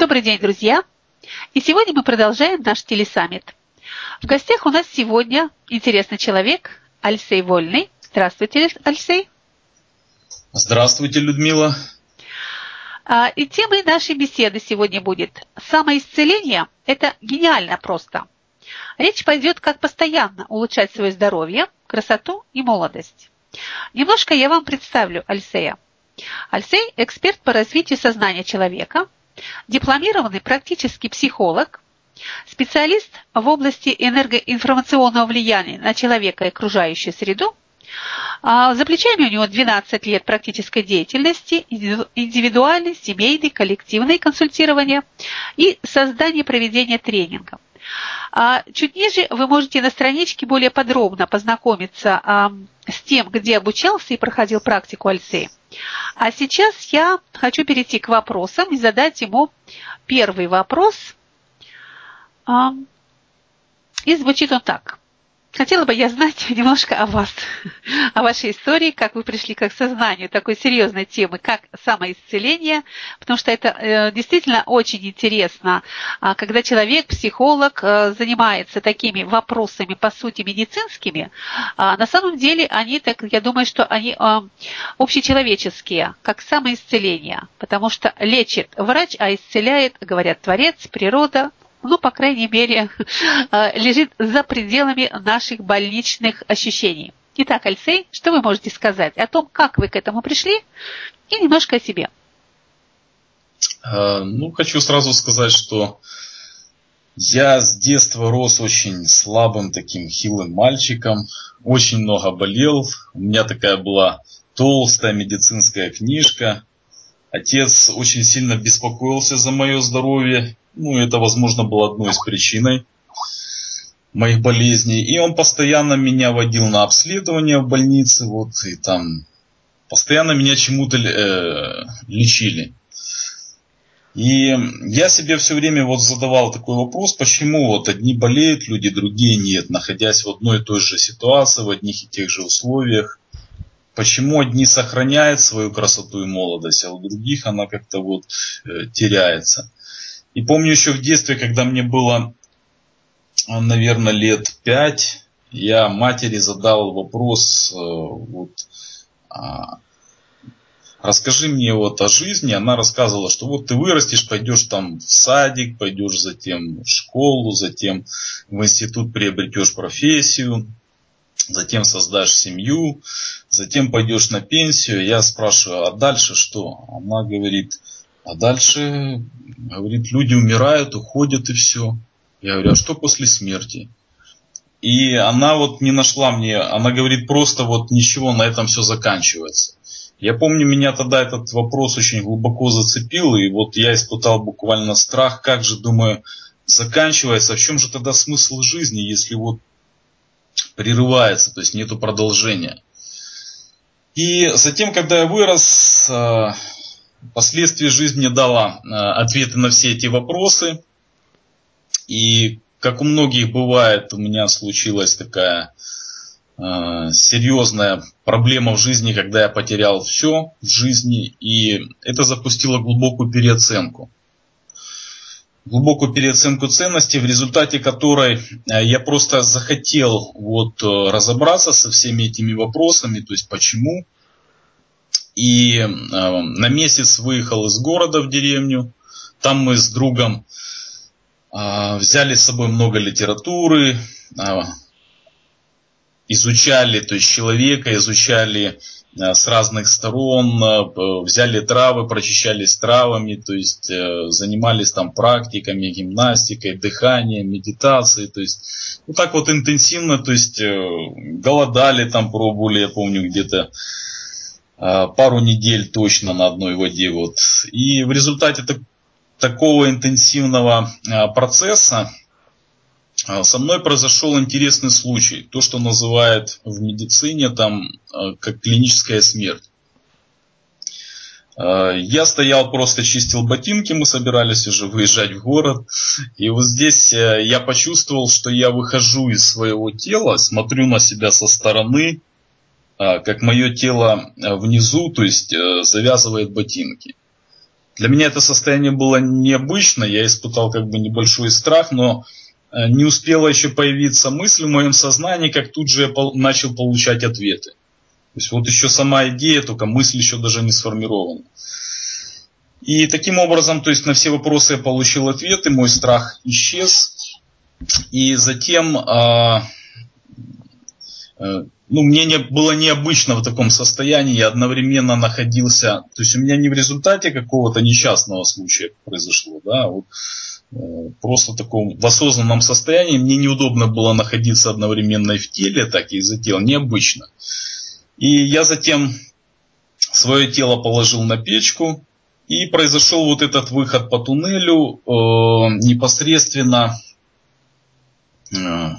Добрый день, друзья! И сегодня мы продолжаем наш телесаммит. В гостях у нас сегодня интересный человек Альсей Вольный. Здравствуйте, Альсей. Здравствуйте, Людмила. А, и темой нашей беседы сегодня будет «Самоисцеление – это гениально просто». Речь пойдет, как постоянно улучшать свое здоровье, красоту и молодость. Немножко я вам представлю Альсея. Альсей – эксперт по развитию сознания человека, дипломированный практический психолог, специалист в области энергоинформационного влияния на человека и окружающую среду. А, за плечами у него 12 лет практической деятельности, индивидуальной, семейной, коллективной консультирования и создание проведения тренингов. А чуть ниже вы можете на страничке более подробно познакомиться а, с тем, где обучался и проходил практику Альсея. А сейчас я хочу перейти к вопросам и задать ему первый вопрос. А, и звучит он так. Хотела бы я знать немножко о вас, о вашей истории, как вы пришли к сознанию такой серьезной темы, как самоисцеление, потому что это э, действительно очень интересно, а, когда человек, психолог, э, занимается такими вопросами, по сути, медицинскими, а на самом деле они, так, я думаю, что они э, общечеловеческие, как самоисцеление, потому что лечит врач, а исцеляет, говорят, Творец, природа, ну, по крайней мере, э, лежит за пределами наших больничных ощущений. Итак, Альсей, что вы можете сказать о том, как вы к этому пришли, и немножко о себе? Э, ну, хочу сразу сказать, что я с детства рос очень слабым таким хилым мальчиком, очень много болел. У меня такая была толстая медицинская книжка. Отец очень сильно беспокоился за мое здоровье ну, это, возможно, было одной из причин моих болезней. И он постоянно меня водил на обследование в больнице, вот, и там постоянно меня чему-то э, лечили. И я себе все время вот задавал такой вопрос, почему вот одни болеют люди, другие нет, находясь в одной и той же ситуации, в одних и тех же условиях. Почему одни сохраняют свою красоту и молодость, а у других она как-то вот э, теряется. И помню еще в детстве, когда мне было, наверное, лет пять, я матери задал вопрос, э, вот, а, расскажи мне вот о жизни. Она рассказывала, что вот ты вырастешь, пойдешь там в садик, пойдешь затем в школу, затем в институт приобретешь профессию, затем создашь семью, затем пойдешь на пенсию. Я спрашиваю, а дальше что? Она говорит, а дальше, говорит, люди умирают, уходят и все. Я говорю, а что после смерти? И она вот не нашла мне, она говорит, просто вот ничего, на этом все заканчивается. Я помню, меня тогда этот вопрос очень глубоко зацепил, и вот я испытал буквально страх, как же, думаю, заканчивается, а в чем же тогда смысл жизни, если вот прерывается, то есть нету продолжения. И затем, когда я вырос, а, Впоследствии жизнь мне дала э, ответы на все эти вопросы. И как у многих бывает, у меня случилась такая э, серьезная проблема в жизни, когда я потерял все в жизни, и это запустило глубокую переоценку. Глубокую переоценку ценностей, в результате которой э, я просто захотел вот разобраться со всеми этими вопросами, то есть почему, и э, на месяц выехал из города в деревню. Там мы с другом э, взяли с собой много литературы, э, изучали, то есть человека, изучали э, с разных сторон, э, взяли травы, прочищались травами, то есть э, занимались там практиками, гимнастикой, дыханием, медитацией, то есть вот так вот интенсивно, то есть голодали там, пробовали, я помню, где-то Э, пару недель точно на одной воде. Вот. И в результате так, такого интенсивного э, процесса э, со мной произошел интересный случай. То, что называют в медицине там как клиническая смерть. Я стоял, просто чистил ботинки, мы собирались уже выезжать в город. И вот здесь я почувствовал, что я выхожу из своего тела, смотрю на себя со стороны, как мое тело а, внизу, то есть э, завязывает ботинки. Для меня это состояние было необычно, я испытал как бы небольшой страх, но э, не успела еще появиться мысль в моем сознании, как тут же я начал получать ответы. То есть вот еще сама идея, только мысль еще даже не сформирована. И таким образом, то есть на все вопросы я получил ответы, мой страх исчез. И затем э, э, ну, мне не, было необычно в таком состоянии, я одновременно находился, то есть у меня не в результате какого-то несчастного случая произошло, да, вот, э, просто в таком в осознанном состоянии, мне неудобно было находиться одновременно и в теле, так и за тело, необычно. И я затем свое тело положил на печку, и произошел вот этот выход по туннелю э, непосредственно э,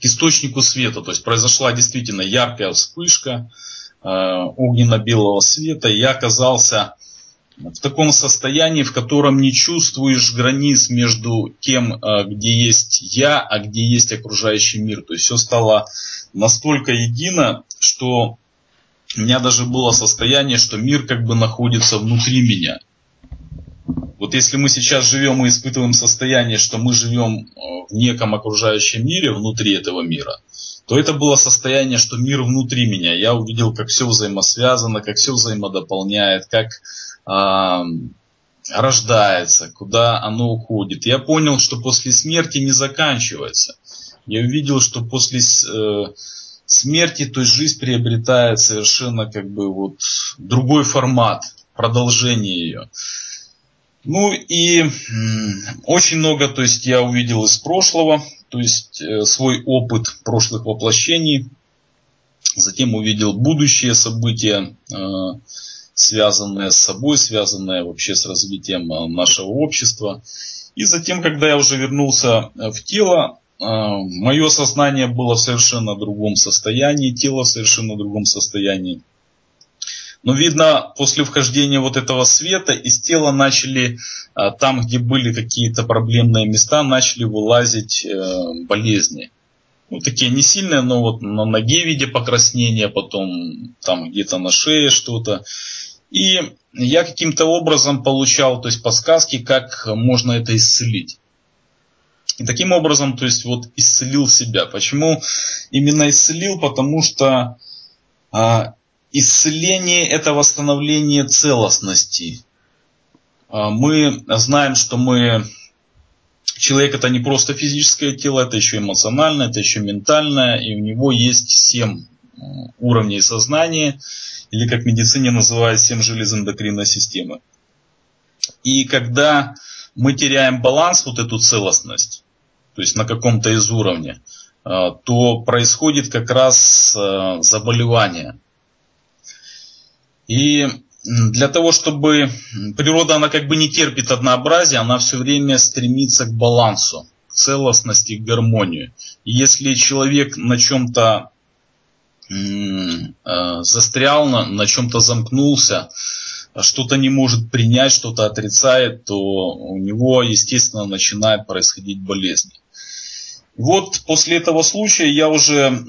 к источнику света. То есть произошла действительно яркая вспышка э, огненно-белого света. И я оказался в таком состоянии, в котором не чувствуешь границ между тем, э, где есть я, а где есть окружающий мир. То есть все стало настолько едино, что у меня даже было состояние, что мир как бы находится внутри меня. Вот если мы сейчас живем и испытываем состояние, что мы живем э, в неком окружающем мире, внутри этого мира, то это было состояние, что мир внутри меня. Я увидел, как все взаимосвязано, как все взаимодополняет, как э, рождается, куда оно уходит. Я понял, что после смерти не заканчивается. Я увидел, что после э, смерти, то есть жизнь приобретает совершенно как бы вот другой формат, продолжение ее. Ну и очень много, то есть я увидел из прошлого, то есть э, свой опыт прошлых воплощений, затем увидел будущие события, э, связанные с собой, связанные вообще с развитием э, нашего общества. И затем, когда я уже вернулся в тело, мое сознание было в совершенно другом состоянии, тело в совершенно другом состоянии. Но видно, после вхождения вот этого света из тела начали, а, там, где были какие-то проблемные места, начали вылазить э, болезни. Ну, такие не сильные, но вот на ноге в виде покраснения, потом там где-то на шее что-то. И я каким-то образом получал то есть, подсказки, как можно это исцелить. И таким образом, то есть вот исцелил себя. Почему именно исцелил? Потому что а, исцеление – это восстановление целостности. А, мы знаем, что мы человек это не просто физическое тело, это еще эмоциональное, это еще ментальное, и у него есть семь уровней сознания, или как в медицине называют семь желез эндокринной системы. И когда мы теряем баланс, вот эту целостность, то есть на каком-то из уровней, а, то происходит как раз а, заболевание – и для того, чтобы природа, она как бы не терпит однообразия, она все время стремится к балансу, к целостности, к гармонии. И если человек на чем-то э, застрял, на, на чем-то замкнулся, что-то не может принять, что-то отрицает, то у него, естественно, начинает происходить болезнь. Вот после этого случая я уже,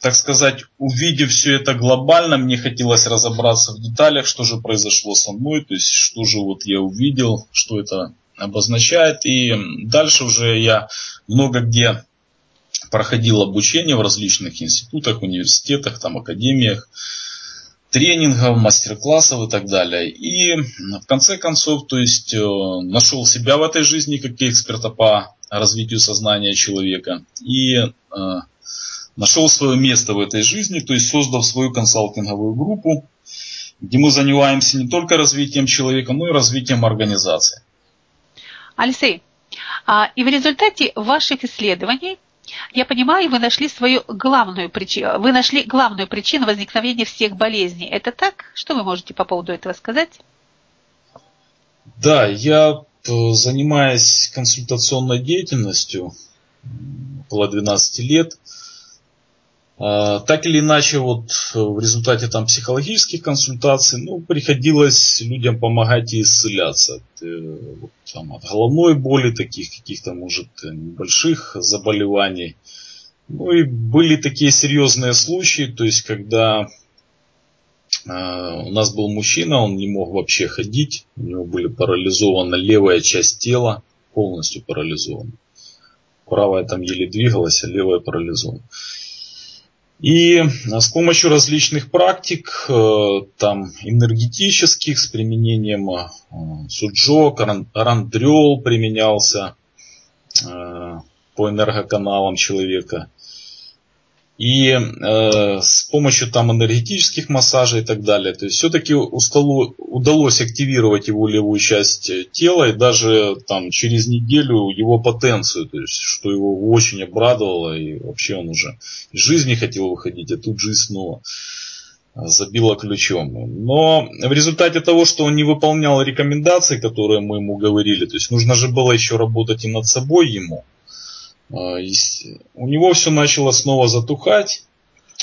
так сказать, увидев все это глобально, мне хотелось разобраться в деталях, что же произошло со мной, то есть что же вот я увидел, что это обозначает. И дальше уже я много где проходил обучение в различных институтах, университетах, там, академиях, тренингов, мастер-классов и так далее. И в конце концов, то есть э, нашел себя в этой жизни как эксперта по развитию сознания человека и э, нашел свое место в этой жизни, то есть создав свою консалтинговую группу, где мы занимаемся не только развитием человека, но и развитием организации. Алексей, а, и в результате ваших исследований я понимаю, вы нашли свою главную причину, вы нашли главную причину возникновения всех болезней. Это так? Что вы можете по поводу этого сказать? Да, я Э, занимаясь консультационной деятельностью около 12 лет, так или иначе, вот в результате там психологических консультаций, ну, приходилось людям помогать и исцеляться от, э, вот, там, от головной боли, таких каких-то, может, небольших заболеваний. Ну и были такие серьезные случаи, то есть, когда у нас был мужчина, он не мог вообще ходить, у него были парализована левая часть тела, полностью парализована. Правая там еле двигалась, а левая парализована. И с помощью различных практик, э, там, энергетических, с применением э, суджо, рандрел применялся э, по энергоканалам человека, и э, с помощью там энергетических массажей и так далее. То есть все-таки удалось активировать его левую часть тела и даже там через неделю его потенцию, то есть что его очень обрадовало и вообще он уже из жизни хотел выходить, а тут жизнь снова забила ключом. Но в результате того, что он не выполнял рекомендации, которые мы ему говорили, то есть нужно же было еще работать и над собой ему, у него все начало снова затухать,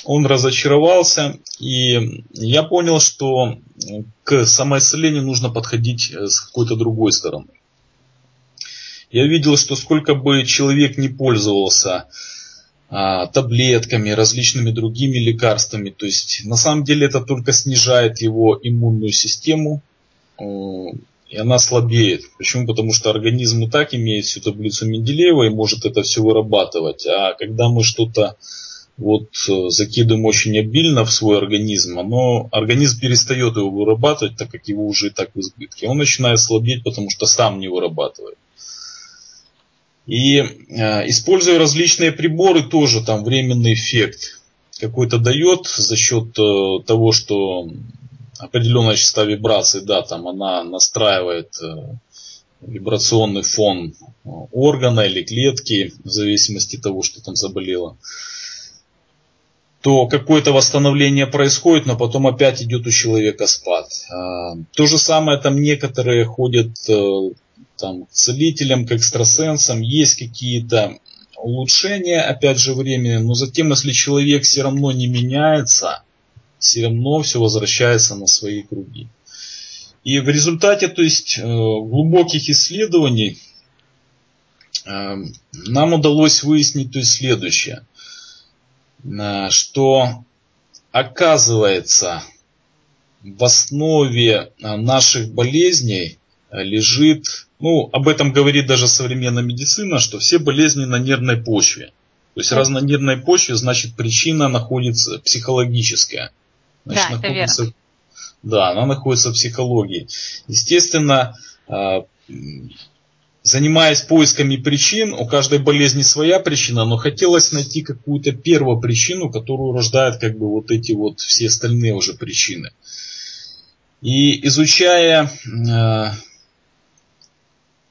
он разочаровался, и я понял, что к самоисцелению нужно подходить э, с какой-то другой стороны. Я видел, что сколько бы человек не пользовался а, таблетками, различными другими лекарствами, то есть на самом деле это только снижает его иммунную систему, и она слабеет. Почему? Потому что организм и так имеет всю таблицу Менделеева и может это все вырабатывать. А когда мы что-то вот э, закидываем очень обильно в свой организм, оно, организм перестает его вырабатывать, так как его уже и так в избытке. Он начинает слабеть, потому что сам не вырабатывает. И э, используя различные приборы, тоже там временный эффект какой-то дает за счет э, того, что определенная частота вибраций, да, там она настраивает э, вибрационный фон э, органа или клетки, в зависимости от того, что там заболело, то какое-то восстановление происходит, но потом опять идет у человека спад. А, то же самое там некоторые ходят э, там, к целителям, к экстрасенсам, есть какие-то улучшения, опять же, времени, но затем, если человек все равно не меняется, все равно все возвращается на свои круги. И в результате то есть, э, глубоких исследований э, нам удалось выяснить то есть, следующее, э, что оказывается в основе наших болезней лежит, ну об этом говорит даже современная медицина, что все болезни на нервной почве. То есть раз на нервной почве, значит причина находится психологическая. Значит, да, находится, это верно. Да, она находится в психологии. Естественно, а, занимаясь поисками причин, у каждой болезни своя причина, но хотелось найти какую-то первую причину, которую рождает как бы вот эти вот все остальные уже причины. И изучая а,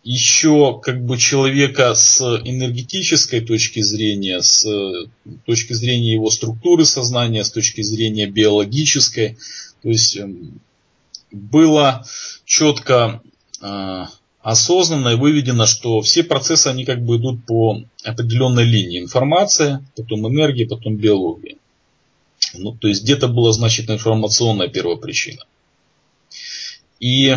еще как бы человека с энергетической точки зрения, с точки зрения его структуры сознания, с точки зрения биологической. То есть эм, было четко э, осознанно и выведено, что все процессы, они как бы идут по определенной линии. Информация, потом энергия, потом биология. Ну, то есть где-то была, значит, информационная первопричина. И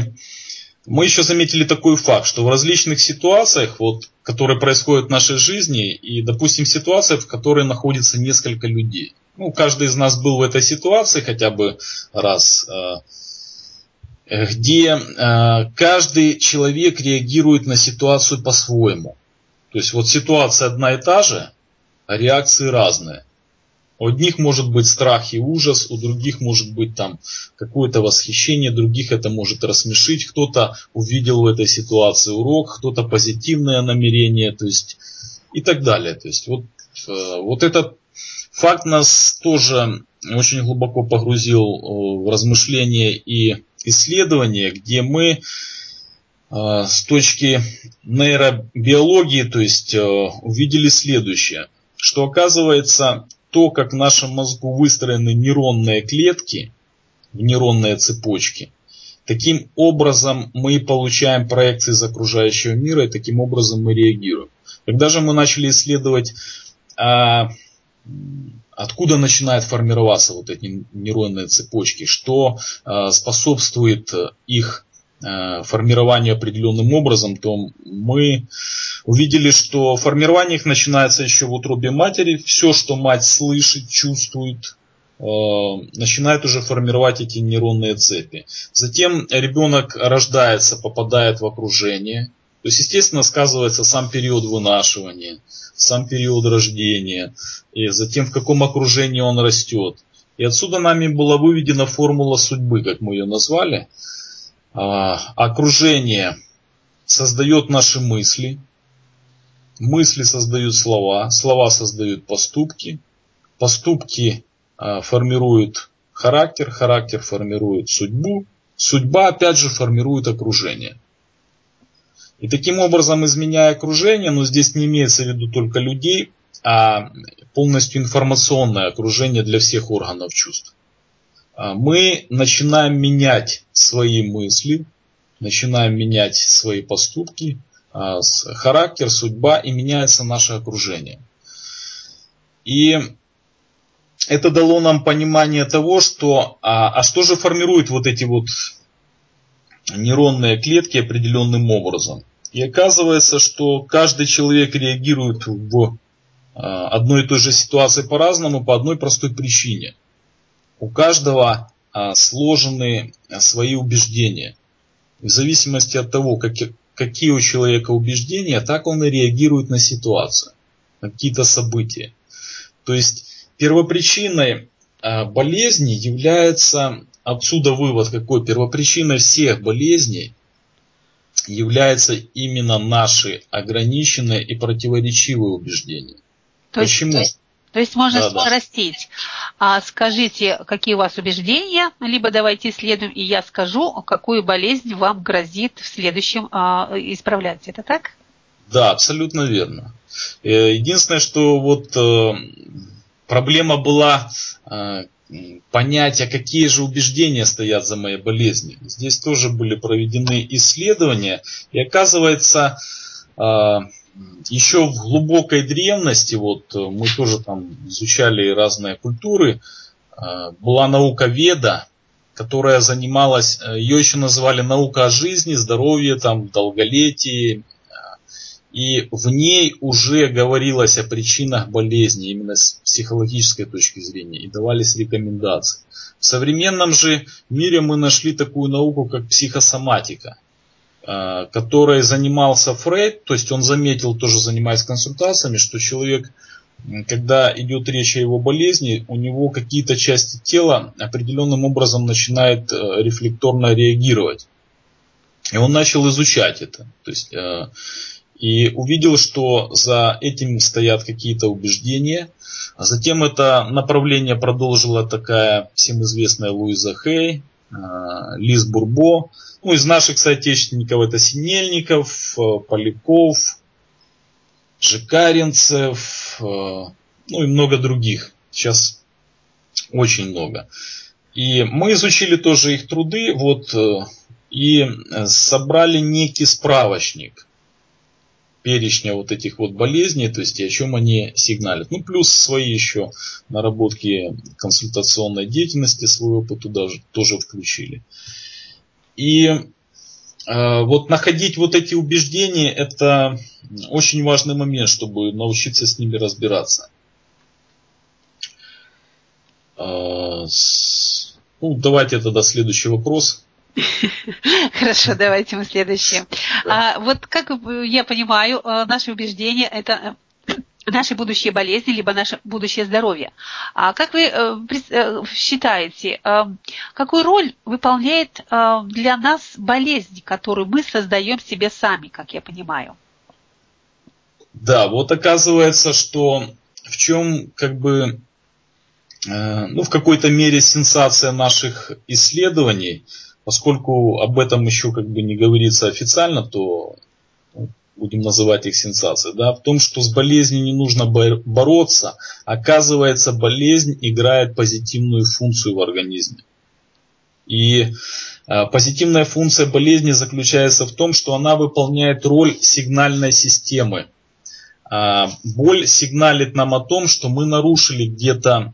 мы еще заметили такой факт, что в различных ситуациях, вот, которые происходят в нашей жизни, и, допустим, ситуациях, в которой находится несколько людей. Ну, каждый из нас был в этой ситуации хотя бы раз, э, где э, каждый человек реагирует на ситуацию по-своему. То есть вот ситуация одна и та же, а реакции разные. У одних может быть страх и ужас, у других может быть там какое-то восхищение, других это может рассмешить, кто-то увидел в этой ситуации урок, кто-то позитивное намерение, то есть и так далее. То есть вот, э, вот этот факт нас тоже очень глубоко погрузил э, в размышления и исследования, где мы э, с точки нейробиологии, то есть увидели следующее, что оказывается то, как в нашем мозгу выстроены нейронные клетки, в нейронные цепочки, таким образом мы получаем проекции из окружающего мира, и таким образом мы реагируем. Когда же мы начали исследовать, а, откуда начинают формироваться вот эти нейронные цепочки, что а, способствует их Э, формирование определенным образом, то мы увидели, что формирование их начинается еще в утробе матери. Все, что мать слышит, чувствует, начинает уже формировать эти нейронные цепи. Затем ребенок рождается, попадает в окружение. То есть, естественно, сказывается сам период вынашивания, сам период рождения, и затем в каком окружении он растет. И отсюда нами была выведена формула судьбы, как мы ее назвали. А, окружение создает наши мысли, мысли создают слова, слова создают поступки, поступки а, формируют характер, характер формирует судьбу, судьба опять же формирует окружение. И таким образом, изменяя окружение, но здесь не имеется в виду только людей, а полностью информационное окружение для всех органов чувств. А, мы начинаем менять свои мысли, начинаем менять свои поступки, а, характер, судьба и меняется наше окружение. И это дало нам понимание того, что а, а что же формирует вот эти вот нейронные клетки определенным образом. И оказывается, что каждый человек реагирует в Э, одной и той же ситуации по-разному по одной простой причине. У каждого э, сложены э, свои убеждения. В зависимости от того, какие у человека убеждения, так он и реагирует на ситуацию, на какие-то события. То есть первопричиной болезни является, отсюда вывод какой, первопричиной всех болезней является именно наши ограниченные и противоречивые убеждения. То Почему? Есть, то, есть, то есть можно да, спросить, да. а скажите, какие у вас убеждения, либо давайте исследуем, и я скажу, какую болезнь вам грозит в следующем а, исправлять. Это так? Да, абсолютно верно. Э, единственное, что вот э, проблема была э, понять, а какие же убеждения стоят за моей болезнью. Здесь тоже были проведены исследования, и оказывается, еще в глубокой древности, вот э, мы тоже там изучали разные культуры, э, была наука Веда, которая занималась, э, ее еще называли наука о жизни, здоровье, там, долголетии. И в ней уже говорилось о причинах болезни именно с психологической точки зрения и давались рекомендации. В современном же мире мы нашли такую науку, как психосоматика – которой занимался Фрейд, то есть он заметил, тоже занимаясь консультациями, что человек, когда идет речь о его болезни, у него какие-то части тела определенным образом начинают э, рефлекторно реагировать. И он начал изучать это. То есть, э, и увидел, что за этим стоят какие-то убеждения. Затем это направление продолжила такая всем известная Луиза Хей, Лиз Бурбо, ну, из наших соотечественников это Синельников, э, Поляков, Жикаринцев, э, ну и много других. Сейчас очень много. И мы изучили тоже их труды, вот, э, и собрали некий справочник перечня вот этих вот болезней, то есть и о чем они сигналят. Ну, плюс свои еще наработки консультационной деятельности, свой опыт туда же тоже включили. И э, вот находить вот эти убеждения, это очень важный момент, чтобы научиться с ними разбираться. Э, ну, давайте тогда следующий вопрос. Хорошо, давайте мы следующее. А, вот как я понимаю, э, наши убеждения это наши будущие болезни, либо наше будущее здоровье. А как вы э, э, считаете, э, какую роль выполняет для нас болезнь, которую мы создаем себе сами, как я понимаю? Да, вот оказывается, что в чем как бы, ну, в какой-то мере сенсация наших исследований, поскольку об этом еще как бы не говорится официально, то будем называть их сенсацией, да, в том, что с болезнью не нужно бороться, оказывается, болезнь играет позитивную функцию в организме. И э, позитивная функция болезни заключается в том, что она выполняет роль сигнальной системы. Э, боль сигналит нам о том, что мы нарушили где-то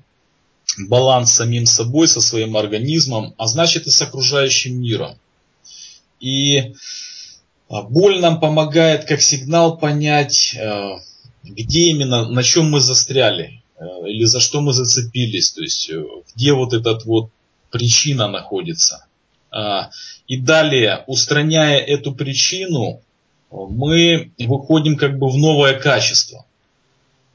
баланс самим собой, со своим организмом, а значит и с окружающим миром. И а боль нам помогает как сигнал понять, э, где именно, на чем мы застряли. или за что мы зацепились, то есть где вот этот вот причина находится. А, и далее, устраняя эту причину, мы выходим как бы в новое качество.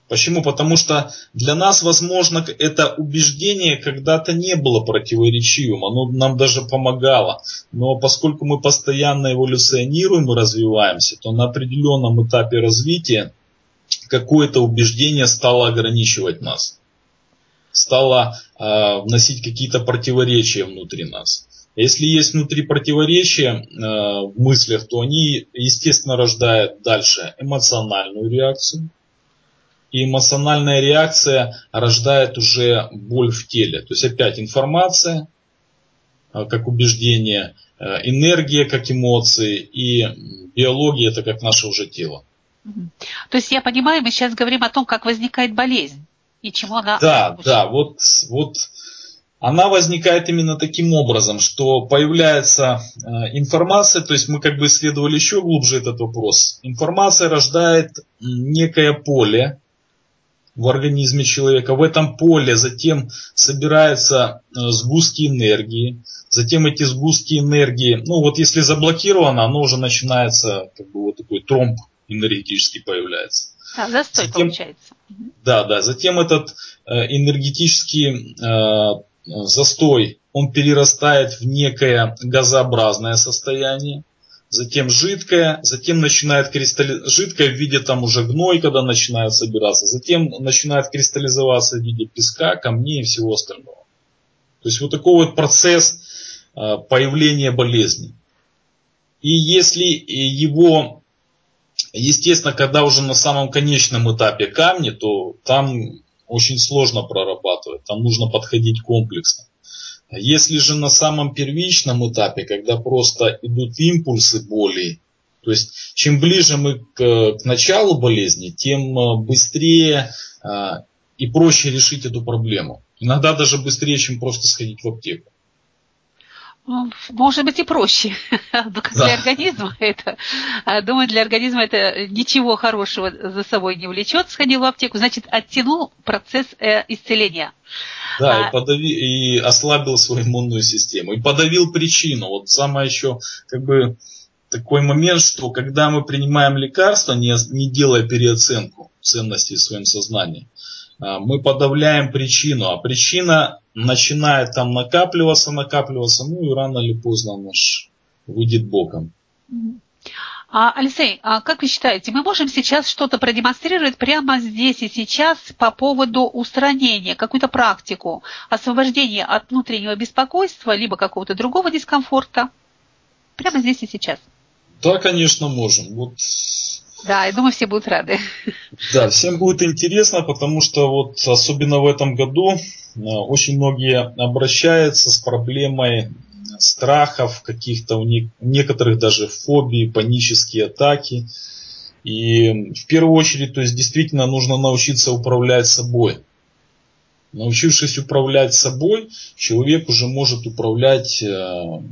Почему? Потому что для нас, возможно, это убеждение когда-то не было противоречивым, оно нам даже помогало. Но поскольку мы постоянно эволюционируем и развиваемся, то на определенном этапе развития какое-то убеждение стало ограничивать нас, стало э, вносить какие-то противоречия внутри нас. Если есть внутри противоречия э, в мыслях, то они, естественно, рождают дальше эмоциональную реакцию. И эмоциональная реакция рождает уже боль в теле. То есть опять информация, э, как убеждение, э, энергия, как эмоции, и биология, это как наше уже тело. То есть я понимаю, мы сейчас говорим о том, как возникает болезнь и чему она... Да, да, вот, вот она возникает именно таким образом, что появляется э, информация, то есть мы как бы исследовали еще глубже этот вопрос. Информация рождает некое поле в организме человека. В этом поле затем собираются э, сгустки энергии. Затем эти сгустки энергии, ну вот если заблокировано, оно уже начинается, как бы вот такой тромб энергетический появляется. А, застой затем, получается. Да, да. Затем этот э, энергетический застой, он перерастает в некое газообразное состояние, затем жидкое, затем начинает кристаллизоваться, жидкое в виде там уже гной, когда начинает собираться, затем начинает кристаллизоваться в виде песка, камней и всего остального. То есть вот такой вот процесс а, появления болезни. И если его, естественно, когда уже на самом конечном этапе камни, то там очень сложно прорабатывать, там нужно подходить комплексно. Если же на самом первичном этапе, когда просто идут импульсы боли, то есть чем ближе мы к, к началу болезни, тем э, быстрее а, и проще решить эту проблему. Иногда даже быстрее, чем просто сходить в аптеку. Ну, может быть и проще. Но как для организма это, а, думаю, для организма это ничего хорошего за собой не влечет. Сходил в аптеку, значит, оттянул процесс э, исцеления. Да, а... и, подави, и ослабил свою иммунную систему. И подавил причину. Вот самое еще, как бы, такой момент, что когда мы принимаем лекарства, не, не делая переоценку ценности в своем сознании, мы подавляем причину, а причина начинает там накапливаться, накапливаться, ну и рано или поздно наш выйдет боком. А, Алексей, а как вы считаете, мы можем сейчас что-то продемонстрировать прямо здесь и сейчас по поводу устранения, какую-то практику, освобождения от внутреннего беспокойства, либо какого-то другого дискомфорта? Прямо здесь и сейчас. Да, конечно, можем. Вот да, я думаю, все будут рады. Да, всем будет интересно, потому что вот особенно в этом году э, очень многие обращаются с проблемой страхов, каких-то у некоторых даже фобий, панические атаки. И в первую очередь, то есть действительно нужно научиться управлять собой. Научившись управлять собой, человек уже может управлять э,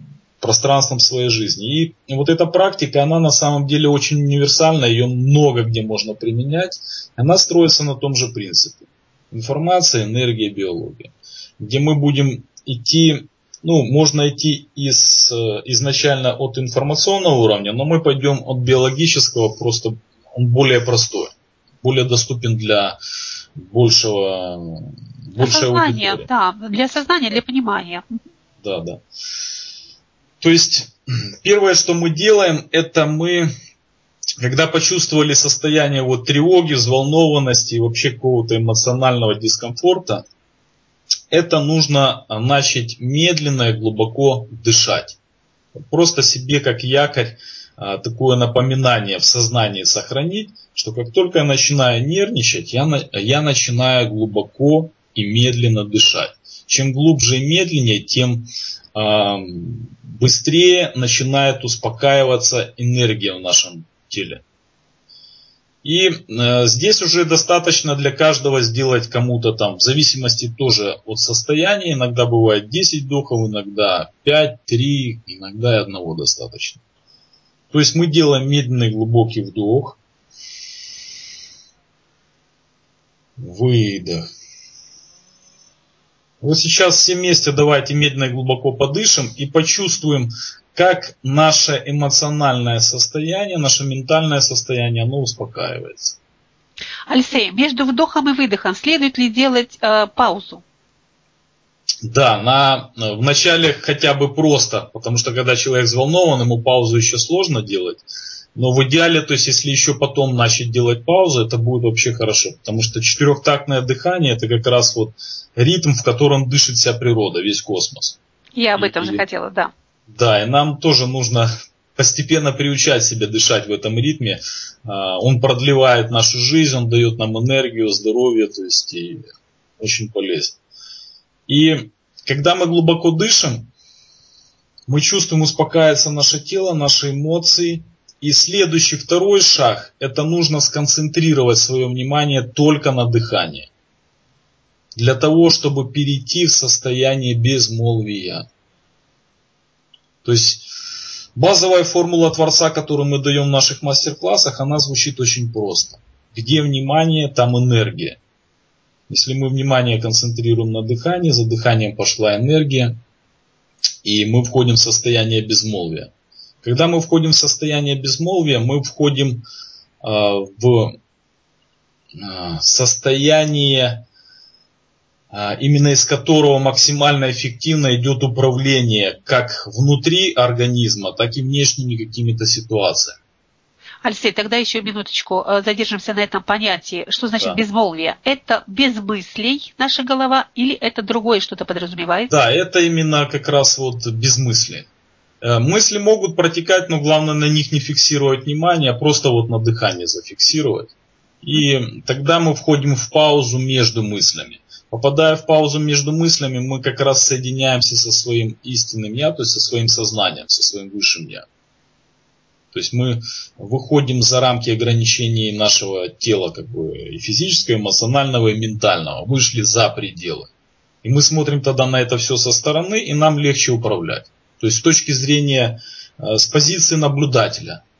пространством своей жизни. И вот эта практика, она на самом деле очень универсальна, ее много где можно применять. Она строится на том же принципе. Информация, энергия, биология. Где мы будем идти, ну, можно идти из, изначально от информационного уровня, но мы пойдем от биологического, просто он более простой, более доступен для большего, большего сознания, да, для сознания, для понимания. Да, да. То есть первое, что мы делаем, это мы, когда почувствовали состояние вот тревоги, взволнованности и вообще какого-то эмоционального дискомфорта, это нужно начать медленно и глубоко дышать. Просто себе как якорь а, такое напоминание в сознании сохранить, что как только я начинаю нервничать, я, я начинаю глубоко и медленно дышать. Чем глубже и медленнее, тем быстрее начинает успокаиваться энергия в нашем теле. И э, здесь уже достаточно для каждого сделать кому-то там, в зависимости тоже от состояния, иногда бывает 10 духов, иногда 5, 3, иногда и одного достаточно. То есть мы делаем медленный глубокий вдох, выдох. Вот сейчас все вместе давайте медленно и глубоко подышим и почувствуем, как наше эмоциональное состояние, наше ментальное состояние, оно успокаивается. Алексей, между вдохом и выдохом следует ли делать э, паузу? Да, на, в начале хотя бы просто, потому что когда человек взволнован, ему паузу еще сложно делать. Но в идеале, то есть если еще потом начать делать паузу, это будет вообще хорошо. Потому что четырехтактное дыхание это как раз вот ритм, в котором дышит вся природа, весь космос. Я об этом и, же хотела, да. Да, и нам тоже нужно постепенно приучать себя дышать в этом ритме. А, он продлевает нашу жизнь, он дает нам энергию, здоровье, то есть и очень полезен. И когда мы глубоко дышим, мы чувствуем, успокаивается наше тело, наши эмоции. И следующий, второй шаг, это нужно сконцентрировать свое внимание только на дыхании. Для того, чтобы перейти в состояние безмолвия. То есть базовая формула Творца, которую мы даем в наших мастер-классах, она звучит очень просто. Где внимание, там энергия. Если мы внимание концентрируем на дыхании, за дыханием пошла энергия, и мы входим в состояние безмолвия. Когда мы входим в состояние безмолвия, мы входим э, в э, состояние, э, именно из которого максимально эффективно идет управление как внутри организма, так и внешними какими-то ситуациями. Алексей, тогда еще минуточку э, задержимся на этом понятии. Что значит да. безмолвие? Это без мыслей наша голова или это другое что-то подразумевает? Да, это именно как раз вот без мыслей. Э, мысли могут протекать, но главное на них не фиксировать внимание, а просто вот на дыхание зафиксировать. И тогда мы входим в паузу между мыслями. Попадая в паузу между мыслями, мы как раз соединяемся со своим истинным я, то есть со своим сознанием, со своим высшим я. То есть мы выходим за рамки ограничений нашего тела, как бы и физического, эмоционального, и ментального. Вышли за пределы. И мы смотрим тогда на это все со стороны, и нам легче управлять. То есть с точки зрения, э, с позиции наблюдателя –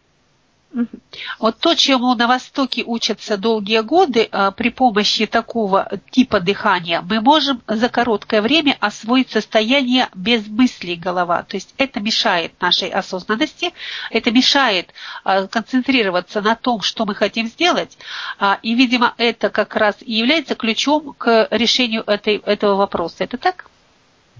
вот то, чему на Востоке учатся долгие годы, а, при помощи такого типа дыхания, мы можем за короткое время освоить состояние без мыслей голова. То есть это мешает нашей осознанности, это мешает а, концентрироваться на том, что мы хотим сделать. А, и, видимо, это как раз и является ключом к решению этой, этого вопроса. Это так?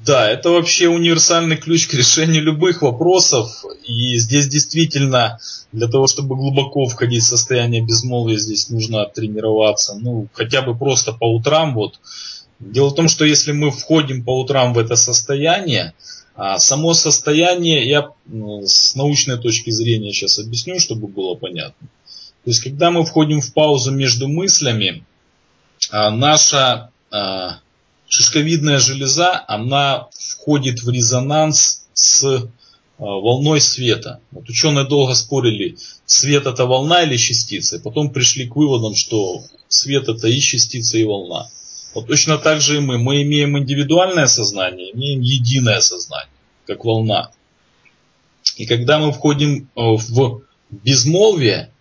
Да, это вообще универсальный ключ к решению любых вопросов. И здесь действительно для того, чтобы глубоко входить в состояние безмолвия, здесь нужно тренироваться. Ну, хотя бы просто по утрам. Вот. Дело в том, что если мы входим по утрам в это состояние, а само состояние, я с научной точки зрения сейчас объясню, чтобы было понятно. То есть, когда мы входим в паузу между мыслями, а, наша а, шишковидная железа, она входит в резонанс с э, волной света. Вот ученые долго спорили, свет это волна или частица. Потом пришли к выводам, что свет это и частица, и волна. Вот точно так же и мы. Мы имеем индивидуальное сознание, имеем единое сознание, как волна. И когда мы входим э, в безмолвие,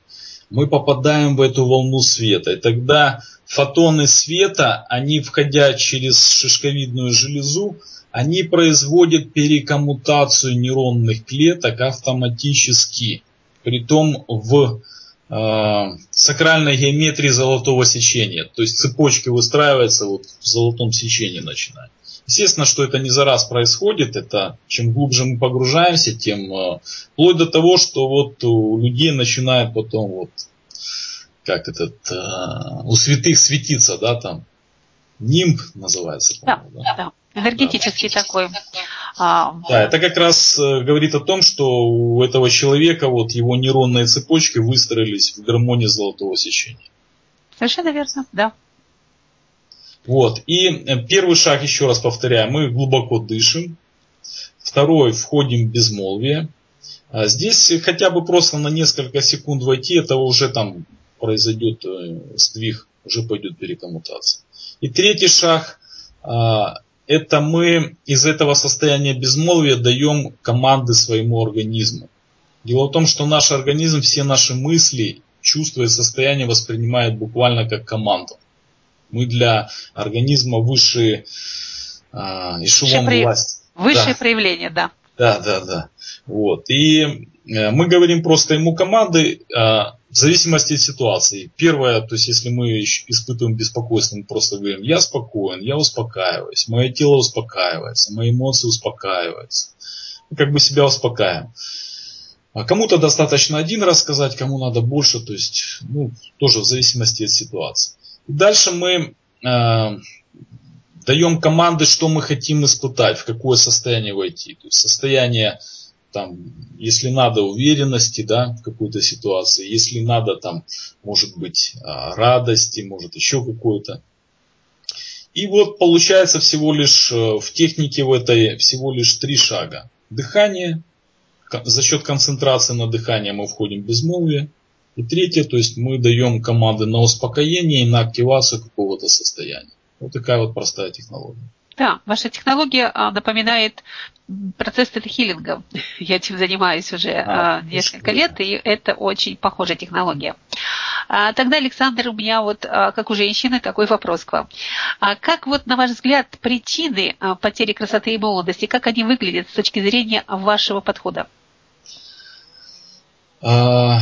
мы попадаем в эту волну света. И тогда фотоны света, они входя через шишковидную железу, они производят перекоммутацию нейронных клеток автоматически. Притом в э, сакральной геометрии золотого сечения. То есть цепочки выстраиваются вот в золотом сечении начинают. Естественно, что это не за раз происходит, это чем глубже мы погружаемся, тем э, вплоть до того, что вот у людей начинает потом вот как этот э, у святых светиться, да, там нимб называется. Да, да, да, энергетический да. такой. А, да, это как раз э, говорит о том, что у этого человека вот его нейронные цепочки выстроились в гармонии золотого сечения. Совершенно верно, да. Вот. И э, первый шаг, еще раз повторяю, мы глубоко дышим. Второй, входим в безмолвие. А здесь хотя бы просто на несколько секунд войти, это уже там произойдет э, сдвиг, уже пойдет перекоммутация. И третий шаг, а, это мы из этого состояния безмолвия даем команды своему организму. Дело в том, что наш организм все наши мысли, чувства и состояния воспринимает буквально как команду. Мы для организма высшие э, эшелон Высшее власти. Высшее да. проявление, да. Да, да, да. Вот. И э, мы говорим просто ему команды э, в зависимости от ситуации. Первое, то есть если мы испытываем беспокойство, мы просто говорим, я спокоен, я успокаиваюсь, мое тело успокаивается, мои эмоции успокаиваются. Мы как бы себя успокаиваем. А кому-то достаточно один раз сказать, кому надо больше, то есть, ну, тоже в зависимости от ситуации. Дальше мы э, даем команды, что мы хотим испытать, в какое состояние войти. То есть состояние, там, если надо, уверенности да, в какой-то ситуации, если надо, там, может быть, а, радости, может еще какое-то. И вот получается всего лишь э, в технике в этой всего лишь три шага. Дыхание, за счет концентрации на дыхание мы входим в безмолвие. И третье, то есть мы даем команды на успокоение и на активацию какого-то состояния. Вот такая вот простая технология. Да, ваша технология а, напоминает процесс тета-хиллинга. Я этим занимаюсь уже а, а несколько лет, и это очень похожая технология. А, тогда, Александр, у меня вот, а, как у женщины, такой вопрос к вам. А как вот, на ваш взгляд, причины а, потери красоты и молодости, как они выглядят с точки зрения вашего подхода? А,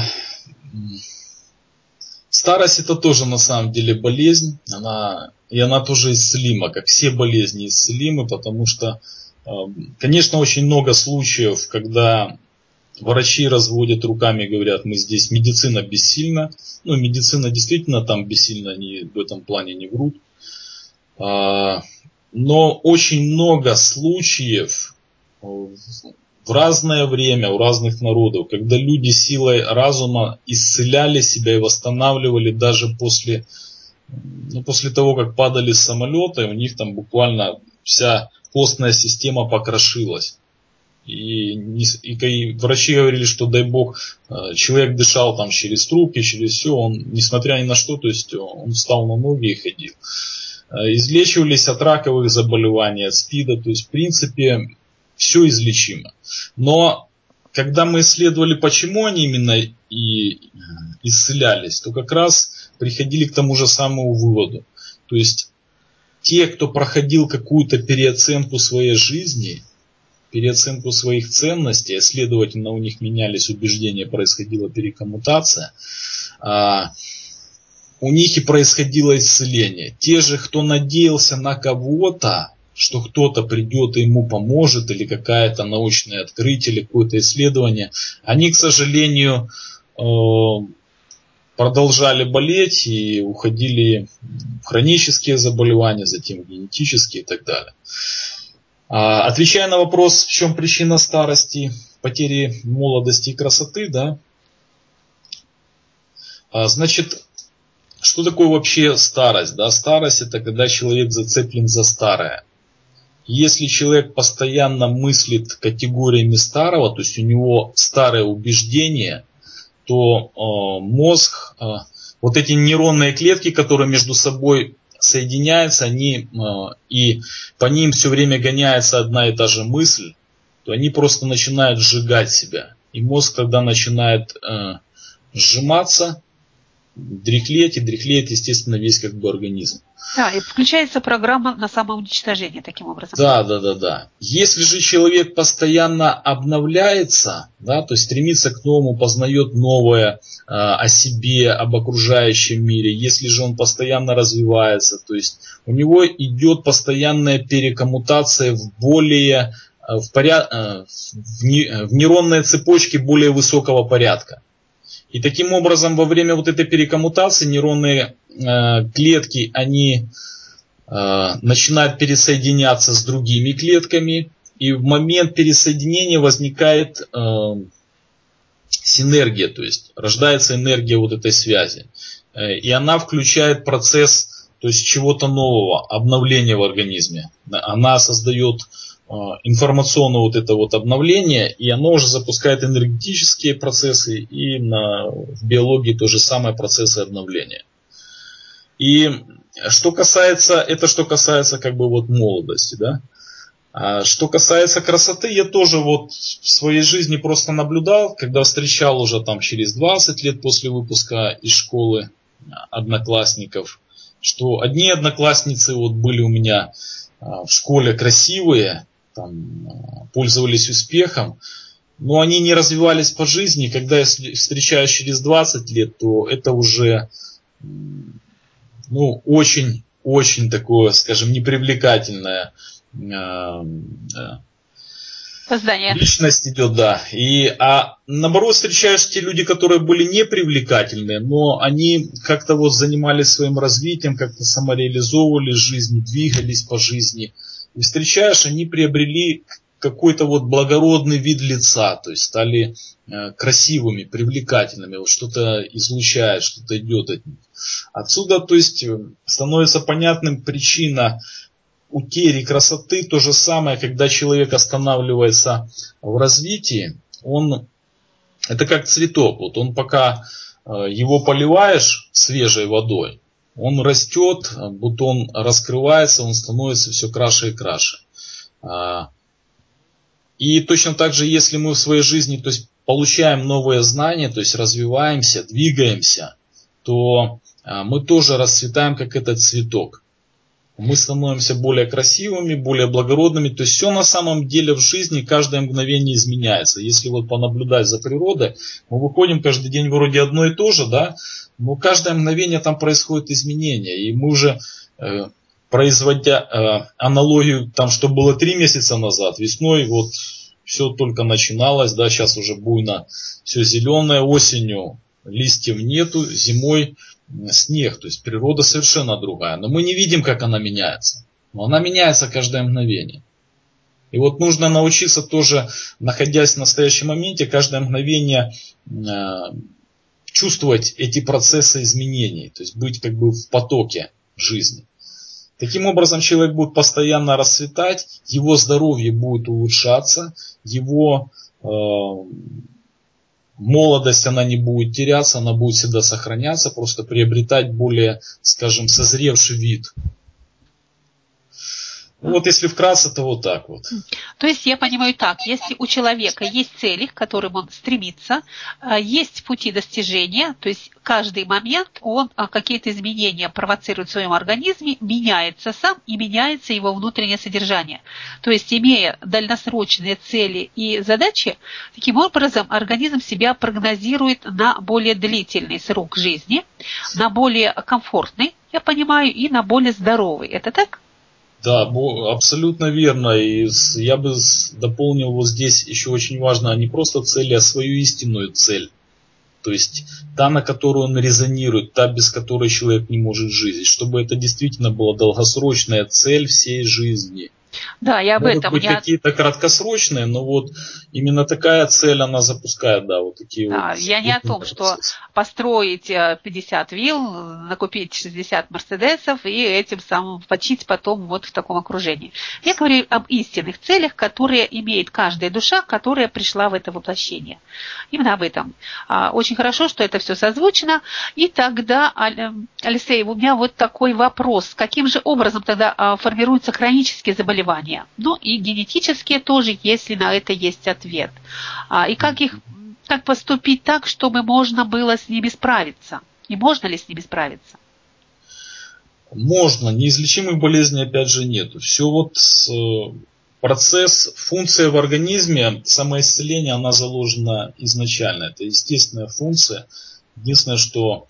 старость это тоже на самом деле болезнь. Она и она тоже исцелима, как все болезни исцелимы, потому что, эм, конечно, очень много случаев, когда врачи разводят руками и говорят, мы здесь, медицина бессильна. Ну, медицина действительно там бессильна, они в этом плане не врут. А, но очень много случаев э, в разное время у разных народов, когда люди силой разума исцеляли себя и восстанавливали даже после ну, после того, как падали самолеты, у них там буквально вся костная система покрошилась. И, и, и врачи говорили, что дай бог, э, человек дышал там через трубки, через все, он, несмотря ни на что, то есть он встал на ноги и ходил. Э, излечивались от раковых заболеваний, от СПИДа, то есть в принципе все излечимо. Но когда мы исследовали, почему они именно и исцелялись, то как раз приходили к тому же самому выводу. То есть те, кто проходил какую-то переоценку своей жизни, переоценку своих ценностей, а следовательно у них менялись убеждения, происходила перекоммутация, а, у них и происходило исцеление. Те же, кто надеялся на кого-то, что кто-то придет и ему поможет, или какая-то научное открытие, или какое-то исследование, они, к сожалению, э, продолжали болеть и уходили в хронические заболевания, затем генетические и так далее. А, отвечая на вопрос, в чем причина старости, потери молодости и красоты, да, а, значит, что такое вообще старость? Да? Старость это когда человек зацеплен за старое. Если человек постоянно мыслит категориями старого, то есть у него старое убеждение – то э, мозг, э, вот эти нейронные клетки, которые между собой соединяются, они э, и по ним все время гоняется одна и та же мысль, то они просто начинают сжигать себя. И мозг тогда начинает э, сжиматься, дряхлеть, и дряхлеет, естественно, весь как бы организм. Да, и включается программа на самоуничтожение таким образом. Да, да, да, да. Если же человек постоянно обновляется, да, то есть стремится к новому, познает новое э, о себе, об окружающем мире, если же он постоянно развивается, то есть у него идет постоянная перекоммутация в более э, в, поряд... Э, в, не... в нейронные цепочки более высокого порядка. И таким образом во время вот этой перекоммутации нейронные э, клетки, они э, начинают пересоединяться с другими клетками. И в момент пересоединения возникает э, синергия, то есть рождается энергия вот этой связи. Э, и она включает процесс то есть чего-то нового, обновления в организме. Она создает а, информационное вот это вот обновление, и оно уже запускает энергетические процессы, и на, в биологии то же самое процессы обновления. И что касается, это что касается как бы вот молодости, да. А что касается красоты, я тоже вот в своей жизни просто наблюдал, когда встречал уже там через 20 лет после выпуска из школы одноклассников, что одни одноклассницы вот были у меня в школе красивые, там, пользовались успехом, но они не развивались по жизни. Когда я встречаюсь через 20 лет, то это уже ну, очень, очень такое, скажем, непривлекательное э, Создание. Личность идет, да. И, а наоборот, встречаешь те люди, которые были непривлекательные, но они как-то вот занимались своим развитием, как-то самореализовывали жизнь, двигались по жизни. И встречаешь, они приобрели какой-то вот благородный вид лица, то есть стали э, красивыми, привлекательными, вот что-то излучает, что-то идет от них. Отсюда, то есть, э, становится понятным причина утери красоты, то же самое, когда человек останавливается в развитии, он, это как цветок, вот он пока э, его поливаешь свежей водой, он растет, бутон раскрывается, он становится все краше и краше. А, и точно так же, если мы в своей жизни то есть, получаем новые знания, то есть развиваемся, двигаемся, то а, мы тоже расцветаем, как этот цветок. Мы становимся более красивыми, более благородными. То есть все на самом деле в жизни каждое мгновение изменяется. Если вот понаблюдать за природой, мы выходим каждый день вроде одно и то же, да, но каждое мгновение там происходит изменение. И мы уже э, производя э, аналогию, там, что было три месяца назад, весной вот все только начиналось, да, сейчас уже буйно все зеленое, осенью листьев нету, зимой снег, то есть природа совершенно другая. Но мы не видим, как она меняется. Но она меняется каждое мгновение. И вот нужно научиться тоже, находясь в настоящем моменте, каждое мгновение э, чувствовать эти процессы изменений, то есть быть как бы в потоке жизни. Таким образом, человек будет постоянно расцветать, его здоровье будет улучшаться, его э, молодость она не будет теряться, она будет всегда сохраняться, просто приобретать более, скажем, созревший вид. Вот если вкратце, то вот так вот. То есть я понимаю так, если у человека есть цели, к которым он стремится, а, есть пути достижения, то есть каждый момент он а, какие-то изменения провоцирует в своем организме, меняется сам и меняется его внутреннее содержание. То есть имея дальносрочные цели и задачи, таким образом организм себя прогнозирует на более длительный срок жизни, на более комфортный, я понимаю, и на более здоровый. Это так? Да, абсолютно верно. И я бы дополнил вот здесь еще очень важно, а не просто цель, а свою истинную цель. То есть та, на которую он резонирует, та, без которой человек не может жить. Чтобы это действительно была долгосрочная цель всей жизни – да, я об Могут этом. быть я... какие-то краткосрочные, но вот именно такая цель она запускает, да, вот такие да, вот. Я не о том, процессы. что построить 50 э, вилл, накупить 60 мерседесов и этим самым почить потом вот в таком окружении. Я говорю об истинных целях, которые имеет каждая душа, которая пришла в это воплощение. Именно об этом. А, очень хорошо, что это все созвучено. И тогда, Алексей, у меня вот такой вопрос. Каким же образом тогда а, формируются хронические заболевания? Заболевания. Ну и генетические тоже, если на это есть ответ. А, и как их как поступить так, чтобы можно было с ними справиться? И можно ли с ними справиться? Можно. Неизлечимых болезней опять же нет. Все вот э, процесс, функция в организме, самоисцеление, она заложена изначально. Это естественная функция. Единственное, что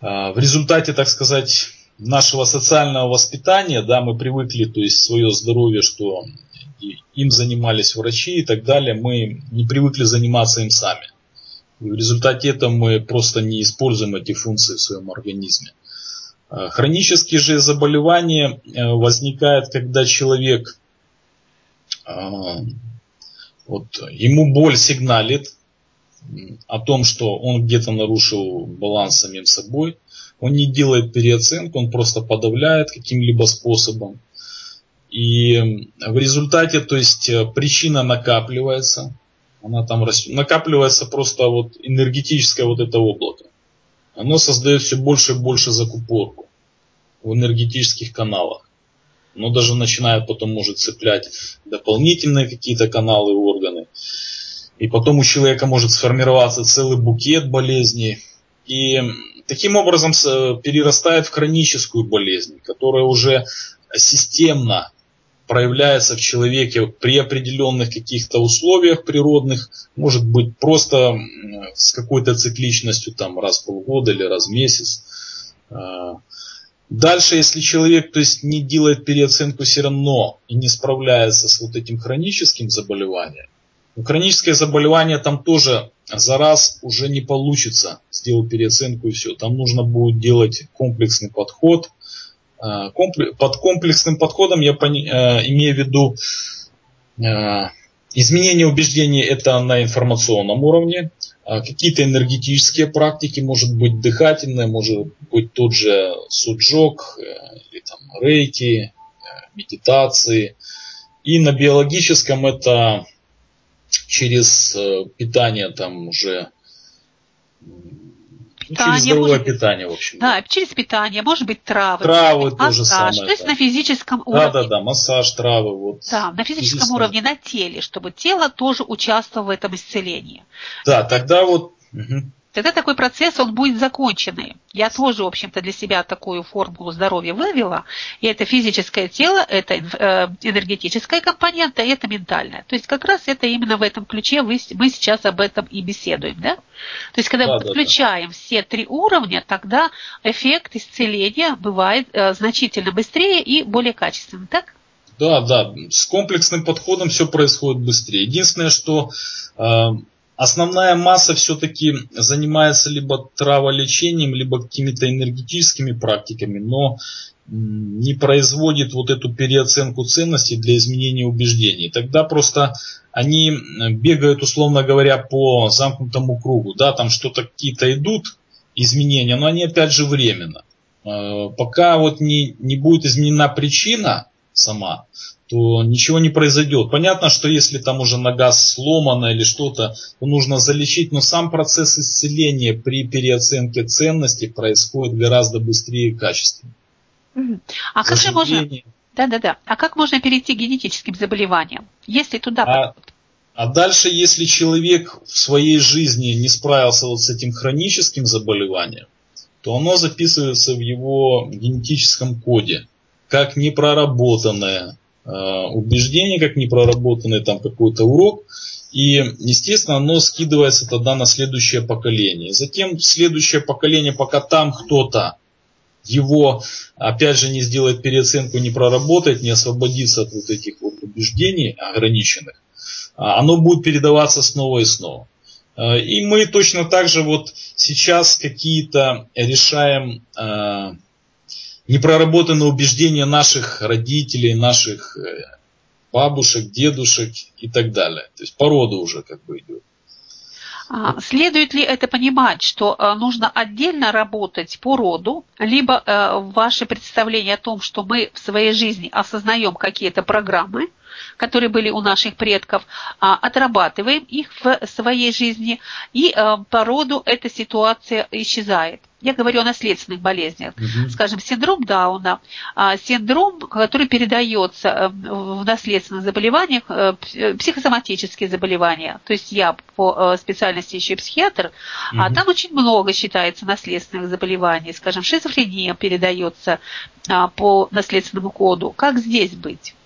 э, в результате, так сказать, нашего социального воспитания, да, мы привыкли, то есть свое здоровье, что им занимались врачи и так далее, мы не привыкли заниматься им сами. И в результате этого мы просто не используем эти функции в своем организме. А хронические же заболевания э, возникают, когда человек, а, вот, ему боль сигналит о том, что он где-то нарушил баланс самим собой, он не делает переоценку, он просто подавляет каким-либо способом. И в результате, то есть э, причина накапливается, она там растет, накапливается просто вот энергетическое вот это облако. Оно создает все больше и больше закупорку в энергетических каналах. Оно даже начинает потом может цеплять дополнительные какие-то каналы и органы. И потом у человека может сформироваться целый букет болезней. И таким образом перерастает в хроническую болезнь, которая уже системно проявляется в человеке при определенных каких-то условиях природных, может быть просто с какой-то цикличностью, там раз в полгода или раз в месяц. А, дальше, если человек то есть, не делает переоценку все равно и не справляется с вот этим хроническим заболеванием, ну, хроническое заболевание там тоже за раз уже не получится сделать переоценку и все. Там нужно будет делать комплексный подход. А, под комплексным подходом я э, имею в виду э, изменение убеждений это на информационном уровне, а какие-то энергетические практики, может быть дыхательные, может быть тот же суджок э, или там рейки, медитации. И на биологическом это через питание там уже питание, через может, питание, в общем. Да, через питание, может быть, травы. Травы то же самое. То есть да. на физическом уровне. Да, да, да, массаж, травы. Вот. Да, на физическом физическом... уровне, на теле, чтобы тело тоже участвовало в этом исцелении. Да, тогда вот... Угу тогда такой процесс, он будет законченный. Я тоже, в общем-то, для себя такую формулу здоровья вывела. И это физическое тело, это э, энергетическая компонента, и это ментальная. То есть как раз это именно в этом ключе мы сейчас об этом и беседуем. Да? То есть когда да, мы подключаем да, да. все три уровня, тогда эффект исцеления бывает э, значительно быстрее и более качественным. Так? Да, да. С комплексным подходом все происходит быстрее. Единственное, что э, Основная масса все-таки занимается либо траволечением, либо какими-то энергетическими практиками, но не производит вот эту переоценку ценностей для изменения убеждений. Тогда просто они бегают, условно говоря, по замкнутому кругу. Да, там что-то какие-то идут изменения, но они опять же временно. Э, пока вот не, не будет изменена причина сама, то ничего не произойдет. Понятно, что если там уже нога сломана или что-то, то нужно залечить, но сам процесс исцеления при переоценке ценностей происходит гораздо быстрее и качественнее. А как же можно... Да, да, да. А как можно перейти к генетическим заболеваниям, если туда а, а дальше, если человек в своей жизни не справился вот с этим хроническим заболеванием, то оно записывается в его генетическом коде как непроработанное Э, убеждение, как непроработанный там какой-то урок. И, естественно, оно скидывается тогда на следующее поколение. Затем следующее поколение, пока там кто-то его, опять же, не сделает переоценку, не проработает, не освободится от вот этих вот убеждений ограниченных, а оно будет передаваться снова и снова. Э, и мы точно так же вот сейчас какие-то решаем э, непроработанные убеждения наших родителей, наших э, бабушек, дедушек и так далее. То есть по роду уже как бы идет. А, следует ли это понимать, что э, нужно отдельно работать по роду, либо э, ваше представление о том, что мы в своей жизни осознаем какие-то программы, которые были у наших предков, а, отрабатываем их в своей жизни, и по роду эта ситуация исчезает. Я говорю о наследственных болезнях. Угу. Скажем, синдром Дауна, а, синдром, который передается э, в наследственных заболеваниях, э, э, психосоматические заболевания. То есть я по специальности еще и психиатр, угу. а там очень много считается наследственных заболеваний. Скажем, шизофрения передается а, по наследственному коду. Как здесь быть?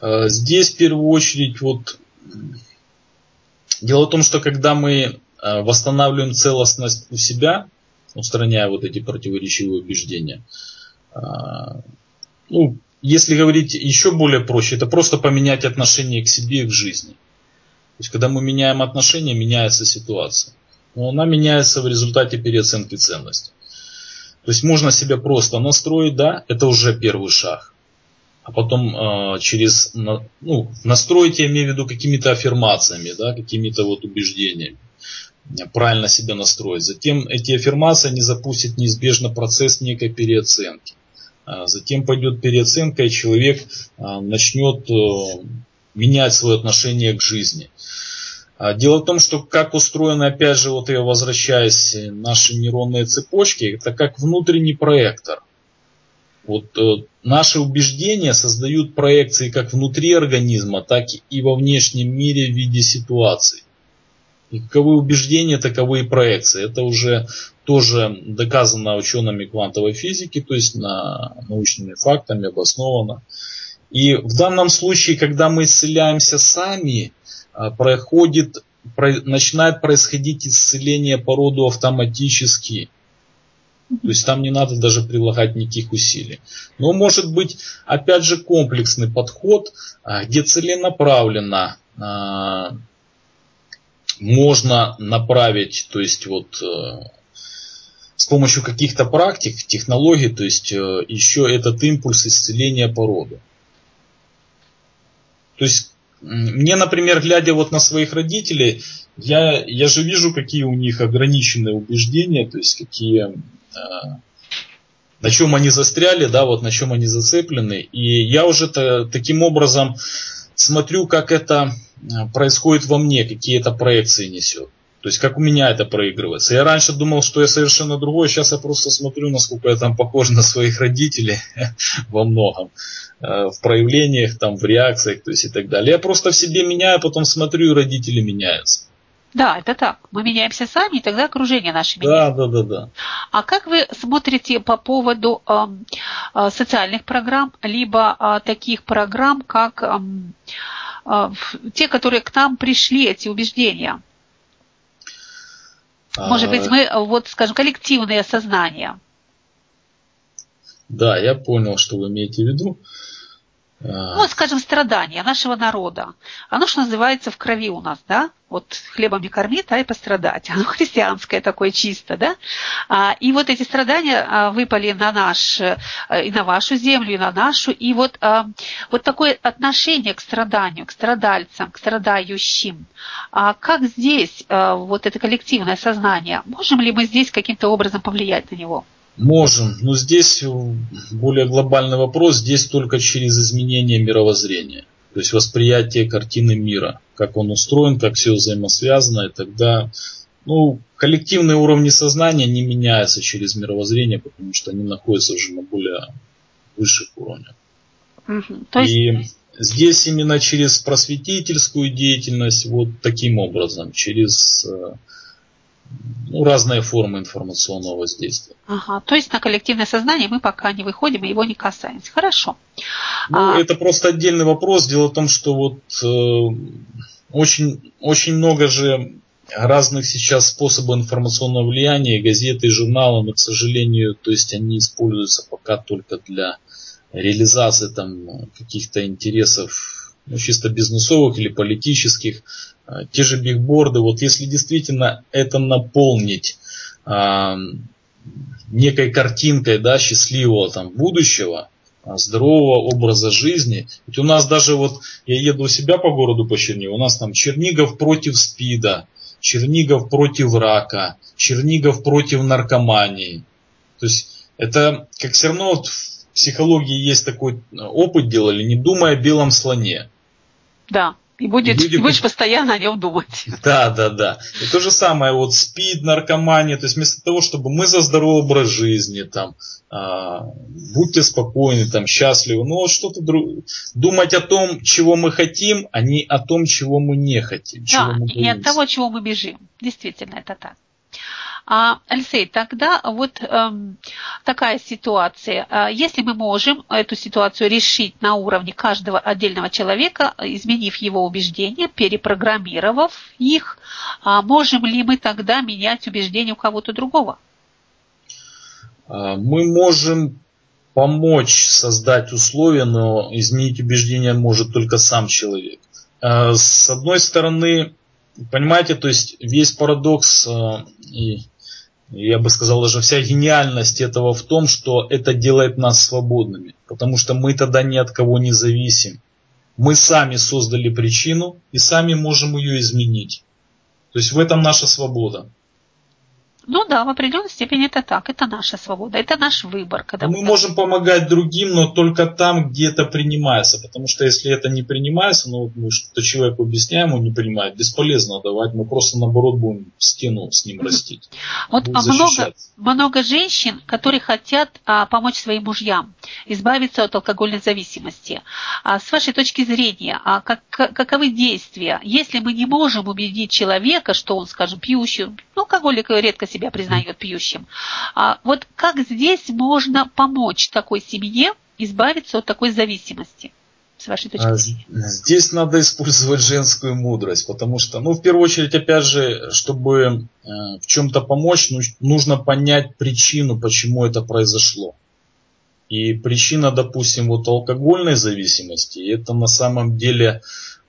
Здесь в первую очередь вот дело в том, что когда мы восстанавливаем целостность у себя, устраняя вот эти противоречивые убеждения. Э, ну, если говорить еще более проще, это просто поменять отношение к себе и к жизни. То есть, когда мы меняем отношения, меняется ситуация. Но она меняется в результате переоценки ценностей. То есть можно себя просто настроить, да, это уже первый шаг. А потом э, через ну, настроить, я имею в виду какими-то аффирмациями, да, какими-то вот убеждениями правильно себя настроить. Затем эти аффирмации не запустят неизбежно процесс некой переоценки. А затем пойдет переоценка, и человек а, начнет э, менять свое отношение к жизни. А дело в том, что как устроены, опять же, вот я возвращаюсь, наши нейронные цепочки, это как внутренний проектор. Вот э, наши убеждения создают проекции как внутри организма, так и во внешнем мире в виде ситуаций. Каковы убеждения, таковы и проекции. Это уже тоже доказано учеными квантовой физики, то есть на научными фактами обосновано. И в данном случае, когда мы исцеляемся сами, а, проходит, начинает происходить исцеление по роду автоматически. То есть там не надо даже прилагать никаких усилий. Но может быть, опять же, комплексный подход, а, где целенаправленно а, можно направить, то есть вот э, с помощью каких-то практик, технологий, то есть э, еще этот импульс исцеления породы. То есть мне, например, глядя вот на своих родителей, я, я же вижу, какие у них ограниченные убеждения, то есть какие, э, на чем они застряли, да, вот на чем они зацеплены. И я уже таким образом смотрю, как это происходит во мне, какие это проекции несет. То есть как у меня это проигрывается. Я раньше думал, что я совершенно другой, сейчас я просто смотрю, насколько я там похож на своих родителей во многом. Э, в проявлениях, там, в реакциях, то есть и так далее. Я просто в себе меняю, потом смотрю, и родители меняются. Да, это так. Мы меняемся сами, и тогда окружение наше меняется. Да, да, да, да. А как вы смотрите по поводу э, э, социальных программ, либо э, таких программ, как э, э, те, которые к нам пришли, эти убеждения? Может быть, а. мы, вот, скажем, коллективное сознание. Да, я понял, что вы имеете в виду. Ну, скажем, страдания нашего народа. Оно что называется в крови у нас, да? Вот хлебом не кормить, а и пострадать. Оно христианское такое чисто, да? А, и вот эти страдания а, выпали на наш, э, и на вашу землю, и на нашу. И вот, а, вот такое отношение к страданию, к страдальцам, к страдающим. А как здесь вот это коллективное сознание? Можем ли мы здесь каким-то образом повлиять на него? Можем, но здесь более глобальный вопрос, здесь только через изменение мировоззрения, то есть восприятие картины мира, как он устроен, как все взаимосвязано, и тогда ну, коллективные уровни сознания не меняются через мировоззрение, потому что они находятся уже на более высших уровнях. Угу. То есть... И здесь именно через просветительскую деятельность, вот таким образом, через э, ну, разные формы информационного воздействия. Ага, то есть на коллективное сознание мы пока не выходим и его не касаемся. Хорошо. Ну, а... Это просто отдельный вопрос. Дело в том, что вот э, очень, очень много же разных сейчас способов информационного влияния, газеты, журналы, но, к сожалению, то есть они используются пока только для реализации там каких-то интересов ну, чисто бизнесовых или политических. А, те же бигборды, вот если действительно это наполнить а, некой картинкой да, счастливого там, будущего, а, здорового образа жизни. Ведь у нас даже вот, я еду у себя по городу по Чернигову, у нас там Чернигов против СПИДа, Чернигов против рака, Чернигов против наркомании. То есть это как все равно вот в психологии есть такой опыт делали, не думая о белом слоне. Да. И, будет, и будешь постоянно о нем думать. Да, да, да. И то же самое, вот спид, наркомания, то есть вместо того, чтобы мы за здоровый образ жизни, там, а, будьте спокойны, там, счастливы, ну вот что-то друг... думать о том, чего мы хотим, а не о том, чего мы не хотим. Да, и от того, чего мы бежим. Действительно, это так. А, Алексей, тогда вот эм, такая ситуация. А, если мы можем эту ситуацию решить на уровне каждого отдельного человека, изменив его убеждения, перепрограммировав их, а можем ли мы тогда менять убеждения у кого-то другого? А, мы можем помочь создать условия, но изменить убеждения может только сам человек. С одной стороны, понимаете, то есть весь парадокс и я бы сказал, даже вся гениальность этого в том, что это делает нас свободными. Потому что мы тогда ни от кого не зависим. Мы сами создали причину и сами можем ее изменить. То есть в этом наша свобода. Ну да, в определенной степени это так. Это наша свобода, это наш выбор. Когда мы, мы можем помогать другим, но только там, где это принимается. Потому что если это не принимается, ну мы что-то человеку объясняем, он не принимает, бесполезно давать. Мы просто наоборот будем стену с ним растить. Вот а много, много женщин, которые хотят а, помочь своим мужьям избавиться от алкогольной зависимости. А с вашей точки зрения, а как, каковы действия, если мы не можем убедить человека, что он, скажем, пьющий, ну, алкоголик редко себе себя признает пьющим. А вот как здесь можно помочь такой семье избавиться от такой зависимости? с вашей точки а, зрения? Здесь надо использовать женскую мудрость, потому что, ну, в первую очередь, опять же, чтобы э, в чем-то помочь, нужно понять причину, почему это произошло. И причина, допустим, вот алкогольной зависимости, это на самом деле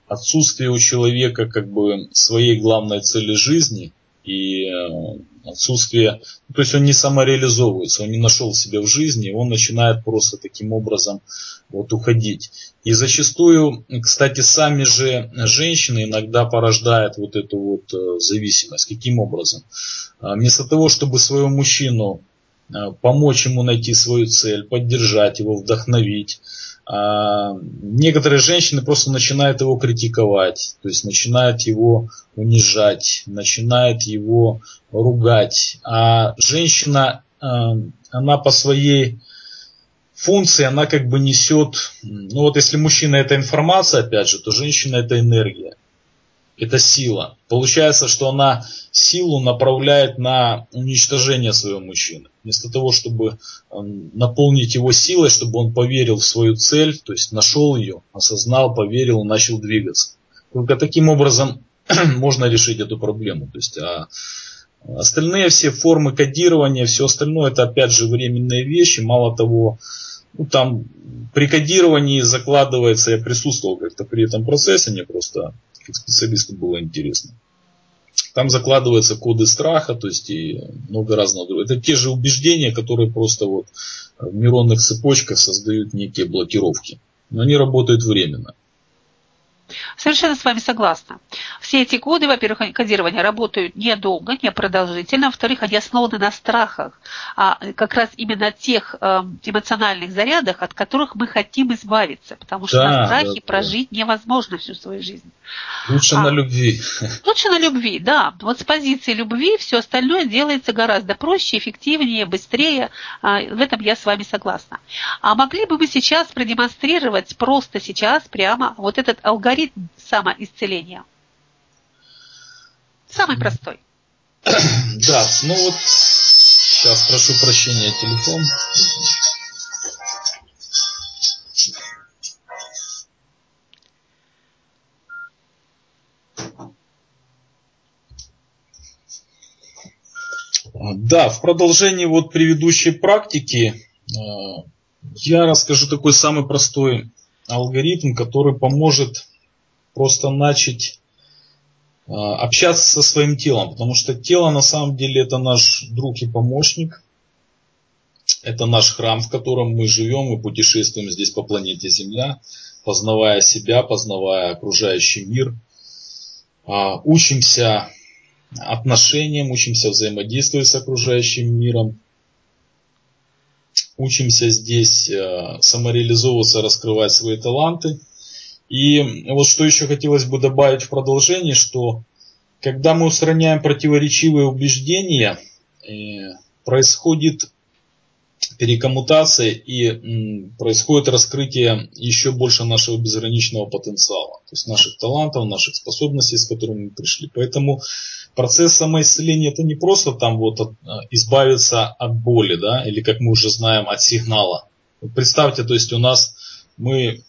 отсутствие у человека как бы своей главной цели жизни и э, отсутствие, ну, то есть он не самореализовывается, он не нашел себя в жизни, он начинает просто таким образом вот уходить. И зачастую, кстати, сами же женщины иногда порождают вот эту вот э, зависимость. Каким образом? А, вместо того, чтобы своего мужчину э, помочь ему найти свою цель, поддержать его, вдохновить, а, некоторые женщины просто начинают его критиковать, то есть начинают его унижать, начинают его ругать. А женщина, а, она по своей функции, она как бы несет, ну вот если мужчина это информация, опять же, то женщина это энергия это сила. Получается, что она силу направляет на уничтожение своего мужчины. Вместо того, чтобы эм, наполнить его силой, чтобы он поверил в свою цель, то есть нашел ее, осознал, поверил, начал двигаться. Только таким образом можно решить эту проблему. То есть, а остальные все формы кодирования, все остальное, это опять же временные вещи. Мало того, ну, там при кодировании закладывается, я присутствовал как-то при этом процессе, мне просто как специалисту было интересно. Там закладываются коды страха, то есть и много разного другого. Это те же убеждения, которые просто вот в нейронных цепочках создают некие блокировки. Но они работают временно. Совершенно с вами согласна. Все эти коды, во-первых, кодирования работают недолго, не продолжительно, во-вторых, они основаны на страхах, а как раз именно тех э, эмоциональных зарядах, от которых мы хотим избавиться, потому что да, на страхе да, прожить да. невозможно всю свою жизнь. Лучше а, на любви. Лучше на любви, да. Вот с позиции любви все остальное делается гораздо проще, эффективнее, быстрее. А, в этом я с вами согласна. А могли бы вы сейчас продемонстрировать просто сейчас прямо вот этот алгоритм алгоритм самоисцеления. Самый простой. Да, ну вот сейчас прошу прощения, телефон. Да, в продолжении вот предыдущей практики э, я расскажу такой самый простой алгоритм, который поможет просто начать а, общаться со своим телом, потому что тело на самом деле это наш друг и помощник, это наш храм, в котором мы живем и путешествуем здесь по планете Земля, познавая себя, познавая окружающий мир, а, учимся отношениям, учимся взаимодействовать с окружающим миром, учимся здесь а, самореализовываться, раскрывать свои таланты – и вот что еще хотелось бы добавить в продолжение, что когда мы устраняем противоречивые убеждения, э, происходит перекоммутация и происходит раскрытие еще больше нашего безграничного потенциала, то есть наших талантов, наших способностей, с которыми мы пришли. Поэтому процесс самоисцеления это не просто там вот от, э, избавиться от боли, да, или как мы уже знаем, от сигнала. Представьте, то есть у нас мы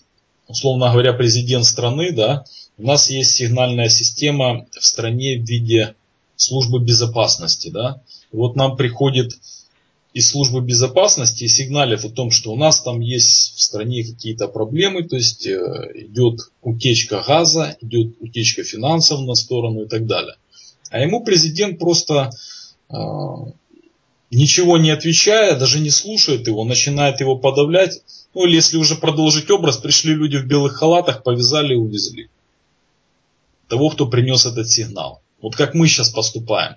условно говоря, президент страны, да, у нас есть сигнальная система в стране в виде службы безопасности, да. Вот нам приходит из службы безопасности и сигналит о том, что у нас там есть в стране какие-то проблемы, то есть э, идет утечка газа, идет утечка финансов на сторону и так далее. А ему президент просто э, ничего не отвечая, даже не слушает его, начинает его подавлять, ну или если уже продолжить образ, пришли люди в белых халатах, повязали и увезли. Того, кто принес этот сигнал. Вот как мы сейчас поступаем,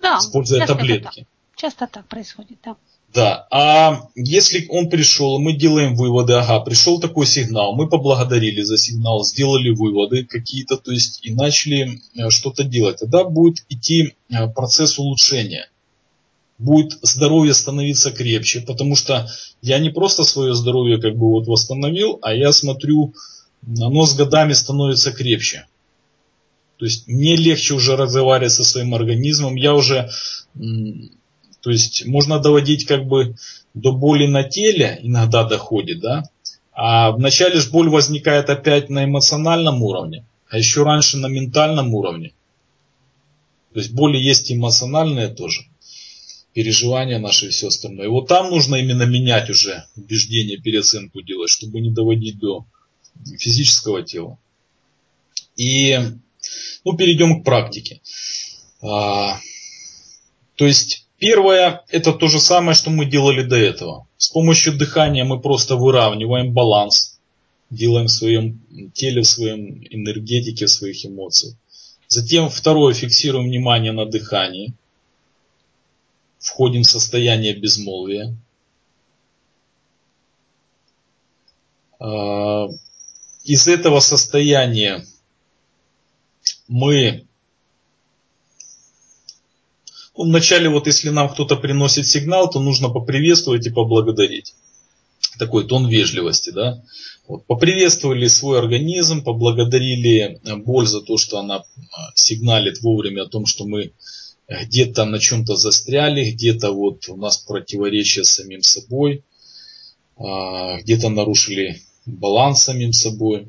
да, используя таблетки. Так. Часто так происходит, да. Да, а если он пришел, мы делаем выводы, ага, пришел такой сигнал, мы поблагодарили за сигнал, сделали выводы какие-то, то есть и начали э, что-то делать, тогда будет идти э, процесс улучшения будет здоровье становиться крепче, потому что я не просто свое здоровье как бы вот восстановил, а я смотрю, оно с годами становится крепче. То есть мне легче уже разговаривать со своим организмом, я уже, то есть можно доводить как бы до боли на теле, иногда доходит, да, А вначале же боль возникает опять на эмоциональном уровне, а еще раньше на ментальном уровне. То есть боли есть эмоциональные тоже, переживания наши и все остальное. И вот там нужно именно менять уже убеждение, переоценку делать, чтобы не доводить до физического тела. И ну, перейдем к практике. А, то есть первое это то же самое, что мы делали до этого. С помощью дыхания мы просто выравниваем баланс, делаем в своем теле, в своем энергетике, в своих эмоциях. Затем второе, фиксируем внимание на дыхании. Входим в состояние безмолвия. А, из этого состояния мы ну, вначале вот если нам кто-то приносит сигнал, то нужно поприветствовать и поблагодарить. Такой тон вежливости, да. Вот, поприветствовали свой организм, поблагодарили э, боль за то, что она э, сигналит вовремя о том, что мы где-то на чем-то застряли, где-то вот у нас противоречие с самим собой, а, где-то нарушили баланс самим собой.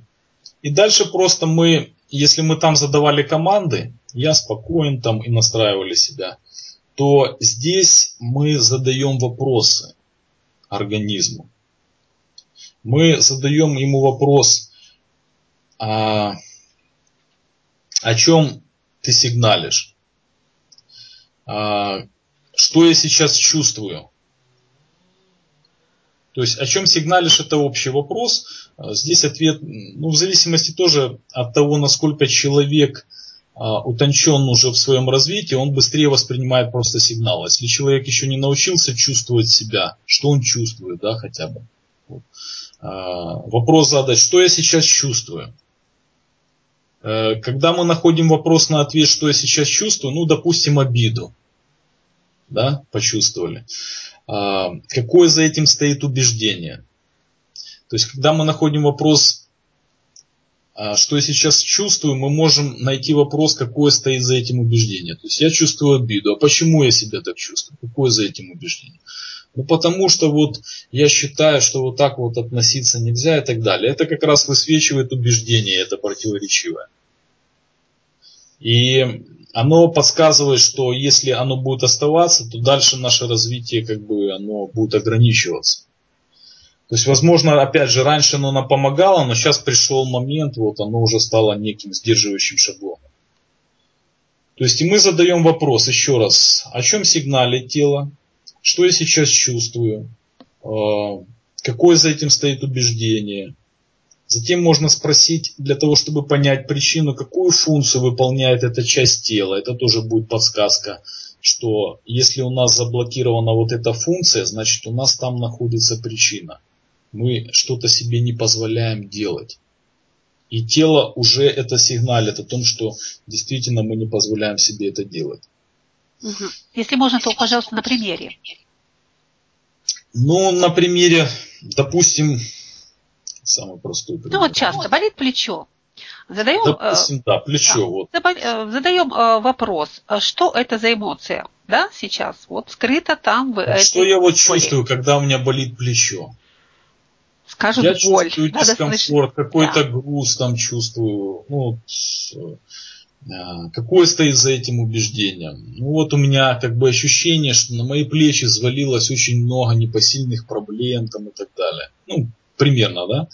И дальше просто мы, если мы там задавали команды, я спокоен там и настраивали себя, то здесь мы задаем вопросы организму мы задаем ему вопрос, а, о чем ты сигналишь, что я сейчас чувствую. То есть о чем сигналишь, это общий вопрос. Здесь ответ, ну, в зависимости тоже от того, насколько человек а, утончен уже в своем развитии, он быстрее воспринимает просто сигнал. Если человек еще не научился чувствовать себя, что он чувствует, да, хотя бы. А, вопрос задать, что я сейчас чувствую. Э, когда мы находим вопрос на ответ, что я сейчас чувствую, ну, допустим, обиду, да, почувствовали. А, какое за этим стоит убеждение? То есть, когда мы находим вопрос, а, что я сейчас чувствую, мы можем найти вопрос, какое стоит за этим убеждение. То есть, я чувствую обиду, а почему я себя так чувствую? Какое за этим убеждение? Ну потому что вот я считаю, что вот так вот относиться нельзя и так далее. Это как раз высвечивает убеждение, это противоречивое. И оно подсказывает, что если оно будет оставаться, то дальше наше развитие как бы оно будет ограничиваться. То есть, возможно, опять же, раньше оно нам помогало, но сейчас пришел момент, вот оно уже стало неким сдерживающим шаблоном. То есть, и мы задаем вопрос еще раз, о чем сигналит тело, что я сейчас чувствую, а, какое за этим стоит убеждение. Затем можно спросить, для того, чтобы понять причину, какую функцию выполняет эта часть тела. Это тоже будет подсказка, что если у нас заблокирована вот эта функция, значит у нас там находится причина. Мы что-то себе не позволяем делать. И тело уже это сигналит о том, что действительно мы не позволяем себе это делать. Если можно, то, пожалуйста, на примере. Ну, на примере, допустим, самый простой пример. Ну вот часто болит плечо. Задаем, допустим, да, плечо. Да, вот. Э, задаем э, вопрос, что это за эмоция, да, сейчас, вот скрыто там в Что я вот чувствую, когда у меня болит плечо? Скажут я боль. чувствую дискомфорт, какой-то да. груз там чувствую. Ну, а, какое стоит за этим убеждением? Ну вот у меня как бы ощущение, что на мои плечи взвалилось очень много непосильных проблем там и так далее. Ну, примерно, да?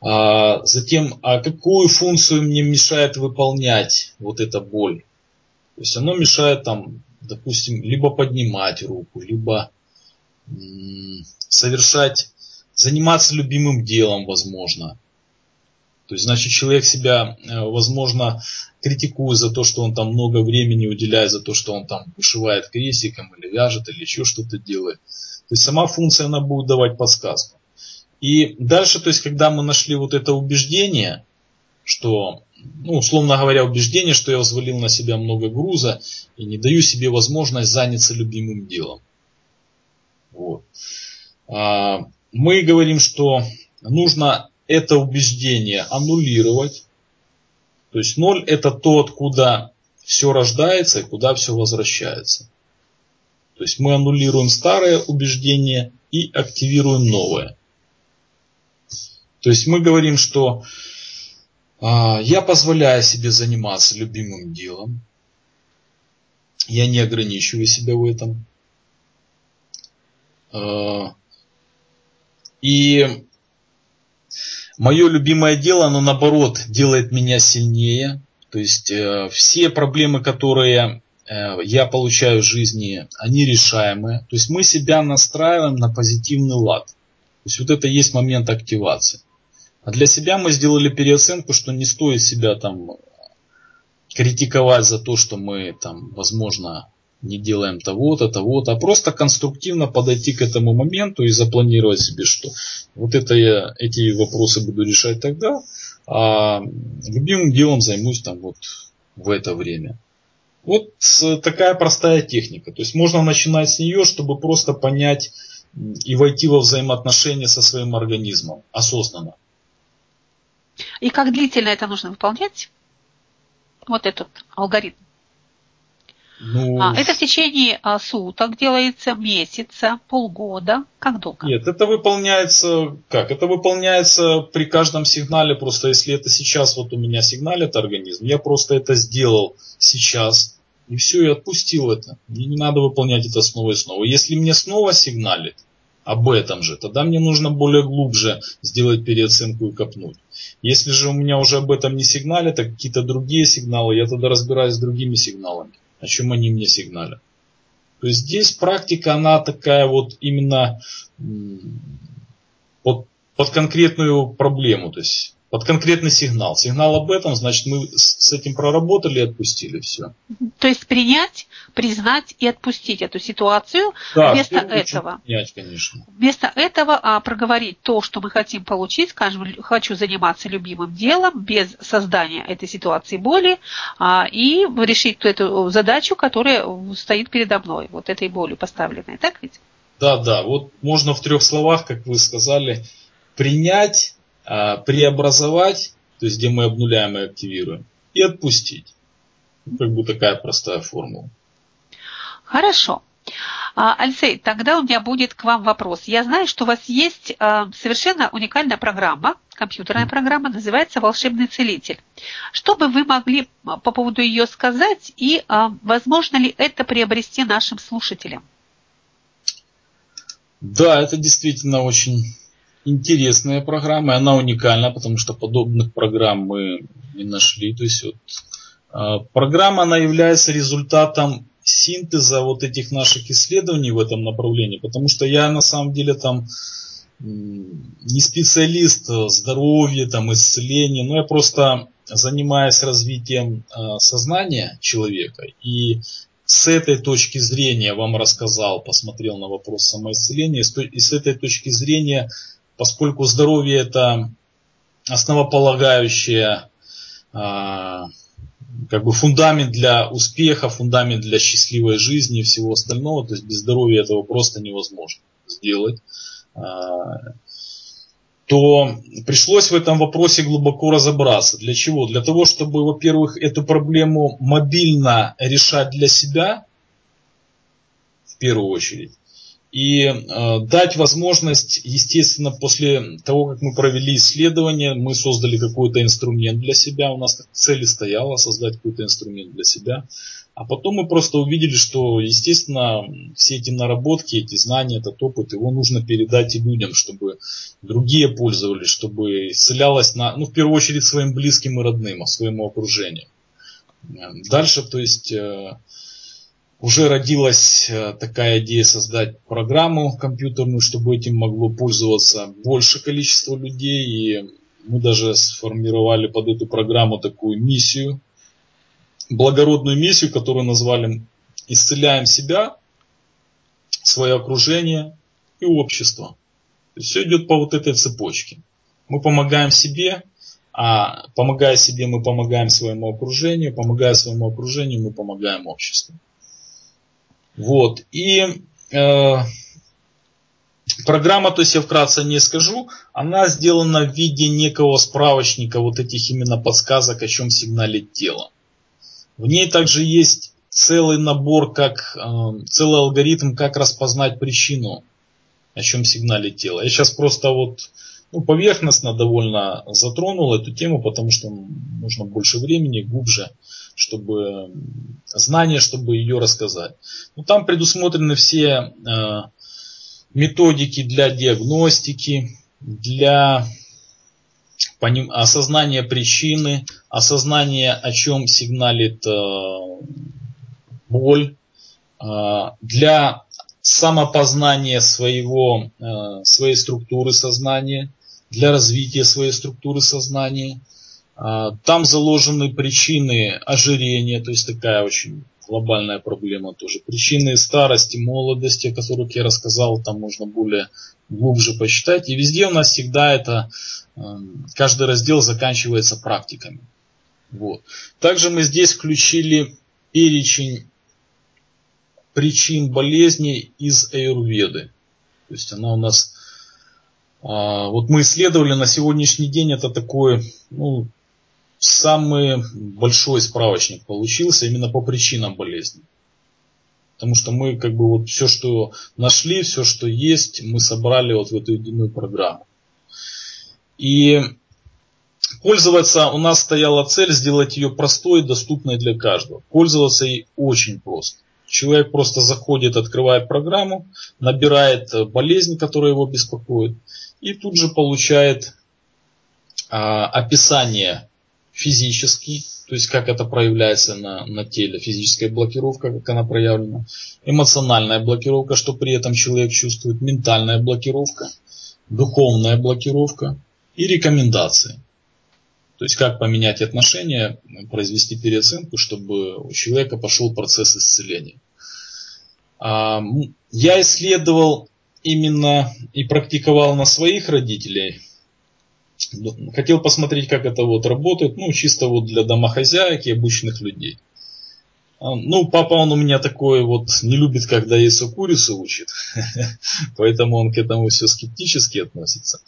А затем, а какую функцию мне мешает выполнять вот эта боль? То есть оно мешает там, допустим, либо поднимать руку, либо совершать, заниматься любимым делом, возможно. То есть, значит, человек себя, э, возможно, критикует за то, что он там много времени уделяет, за то, что он там вышивает крестиком или вяжет, или еще что-то делает. То есть, сама функция, она будет давать подсказку. И дальше, то есть, когда мы нашли вот это убеждение, что, ну, условно говоря, убеждение, что я взвалил на себя много груза и не даю себе возможность заняться любимым делом. Вот. А, мы говорим, что нужно это убеждение аннулировать. То есть ноль это то, откуда все рождается и куда все возвращается. То есть мы аннулируем старое убеждение и активируем новое. То есть мы говорим, что а, я позволяю себе заниматься любимым делом, я не ограничиваю себя в этом. А, и мое любимое дело, оно наоборот делает меня сильнее. То есть э, все проблемы, которые э, я получаю в жизни, они решаемые. То есть мы себя настраиваем на позитивный лад. То есть вот это есть момент активации. А для себя мы сделали переоценку, что не стоит себя там критиковать за то, что мы там, возможно, не делаем того-то, того-то, а просто конструктивно подойти к этому моменту и запланировать себе, что вот это я, эти вопросы буду решать тогда, а любимым делом займусь там вот в это время. Вот такая простая техника. То есть можно начинать с нее, чтобы просто понять и войти во взаимоотношения со своим организмом осознанно. И как длительно это нужно выполнять? Вот этот алгоритм. Ну, а, это в течение а, суток делается, месяца, полгода. Как долго? Нет, это выполняется как? Это выполняется при каждом сигнале. Просто если это сейчас вот у меня сигналит организм, я просто это сделал сейчас. И все, и отпустил это. Мне не надо выполнять это снова и снова. Если мне снова сигналит об этом же, тогда мне нужно более глубже сделать переоценку и копнуть. Если же у меня уже об этом не сигналит, а какие-то другие сигналы, я тогда разбираюсь с другими сигналами о чем они мне сигналят. То есть здесь практика, она такая вот именно под, под конкретную проблему. То есть под конкретный сигнал. Сигнал об этом, значит, мы с этим проработали и отпустили все. То есть принять, признать и отпустить эту ситуацию да, вместо этого. Принять, конечно. Вместо этого а, проговорить то, что мы хотим получить, скажем, хочу заниматься любимым делом без создания этой ситуации боли а, и решить эту задачу, которая стоит передо мной, вот этой болью поставленной. Так ведь? Да, да. Вот можно в трех словах, как вы сказали, принять а, преобразовать, то есть где мы обнуляем и активируем, и отпустить. Как бы такая простая формула. Хорошо. А, Алексей, тогда у меня будет к вам вопрос. Я знаю, что у вас есть а, совершенно уникальная программа, компьютерная программа, называется «Волшебный целитель». Что бы вы могли по поводу ее сказать и возможно ли это приобрести нашим слушателям? Да, это действительно очень интересная программа, и она уникальна, потому что подобных программ мы не нашли. То есть вот, э, программа она является результатом синтеза вот этих наших исследований в этом направлении, потому что я на самом деле там не специалист здоровья, там, исцеления, но я просто занимаюсь развитием э, сознания человека. И с этой точки зрения вам рассказал, посмотрел на вопрос самоисцеления, и с этой точки зрения поскольку здоровье это основополагающее а, как бы фундамент для успеха, фундамент для счастливой жизни и всего остального. То есть без здоровья этого просто невозможно сделать. А, то пришлось в этом вопросе глубоко разобраться. Для чего? Для того, чтобы, во-первых, эту проблему мобильно решать для себя, в первую очередь, и э, дать возможность, естественно, после того, как мы провели исследование, мы создали какой-то инструмент для себя, у нас цель стояла создать какой-то инструмент для себя, а потом мы просто увидели, что, естественно, все эти наработки, эти знания, этот опыт, его нужно передать и людям, чтобы другие пользовались, чтобы исцелялось, на, ну, в первую очередь, своим близким и родным, а своему окружению. Дальше, то есть, э, уже родилась э, такая идея создать программу компьютерную, чтобы этим могло пользоваться больше количество людей. И мы даже сформировали под эту программу такую миссию, благородную миссию, которую назвали «Исцеляем себя, свое окружение и общество». То есть все идет по вот этой цепочке. Мы помогаем себе, а помогая себе, мы помогаем своему окружению, помогая своему окружению, мы помогаем обществу. Вот. И э, программа, то есть я вкратце не скажу, она сделана в виде некого справочника вот этих именно подсказок, о чем сигналит тело. В ней также есть целый набор, как, э, целый алгоритм, как распознать причину, о чем сигналит тело. Я сейчас просто вот ну, поверхностно довольно затронул эту тему, потому что нужно больше времени, глубже, чтобы знания, чтобы ее рассказать. Ну, там предусмотрены все э, методики для диагностики, для осознания причины, осознания, о чем сигналит э, боль, э, для самопознания своего, э, своей структуры сознания, для развития своей структуры сознания. Там заложены причины ожирения, то есть такая очень глобальная проблема тоже. Причины старости, молодости, о которых я рассказал, там можно более глубже почитать. И везде у нас всегда это, эм, каждый раздел заканчивается практиками. Вот. Также мы здесь включили перечень причин болезней из аюрведы. То есть она у нас, а, вот мы исследовали на сегодняшний день, это такой, ну, самый большой справочник получился именно по причинам болезни. Потому что мы как бы вот все, что нашли, все, что есть, мы собрали вот в эту единую программу. И пользоваться у нас стояла цель сделать ее простой и доступной для каждого. Пользоваться ей очень просто. Человек просто заходит, открывает программу, набирает болезнь, которая его беспокоит, и тут же получает а, описание физический, то есть как это проявляется на, на теле, физическая блокировка, как она проявлена, эмоциональная блокировка, что при этом человек чувствует, ментальная блокировка, духовная блокировка и рекомендации. То есть как поменять отношения, произвести переоценку, чтобы у человека пошел процесс исцеления. А, я исследовал именно и практиковал на своих родителей – Хотел посмотреть, как это вот работает, ну, чисто вот для домохозяек и обычных людей. А, ну, папа, он у меня такой вот, не любит, когда яйцо курицу учит, поэтому он к этому все скептически относится.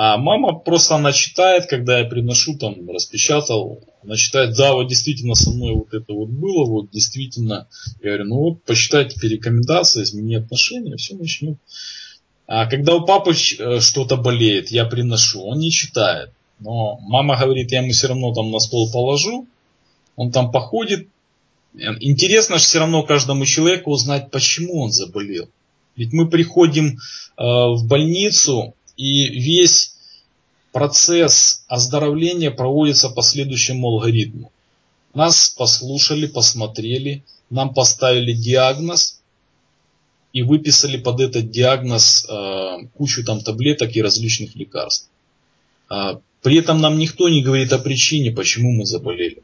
А мама просто, она читает, когда я приношу, там, распечатал, она читает, да, вот действительно со мной вот это вот было, вот действительно, я говорю, ну вот, почитайте теперь рекомендации, измени отношения, все начнет. А когда у папы э, что-то болеет, я приношу, он не читает. Но мама говорит, я ему все равно там на стол положу, он там походит. Интересно же все равно каждому человеку узнать, почему он заболел. Ведь мы приходим э, в больницу, и весь процесс оздоровления проводится по следующему алгоритму. Нас послушали, посмотрели, нам поставили диагноз, и выписали под этот диагноз э, кучу там таблеток и различных лекарств. А, при этом нам никто не говорит о причине, почему мы заболели.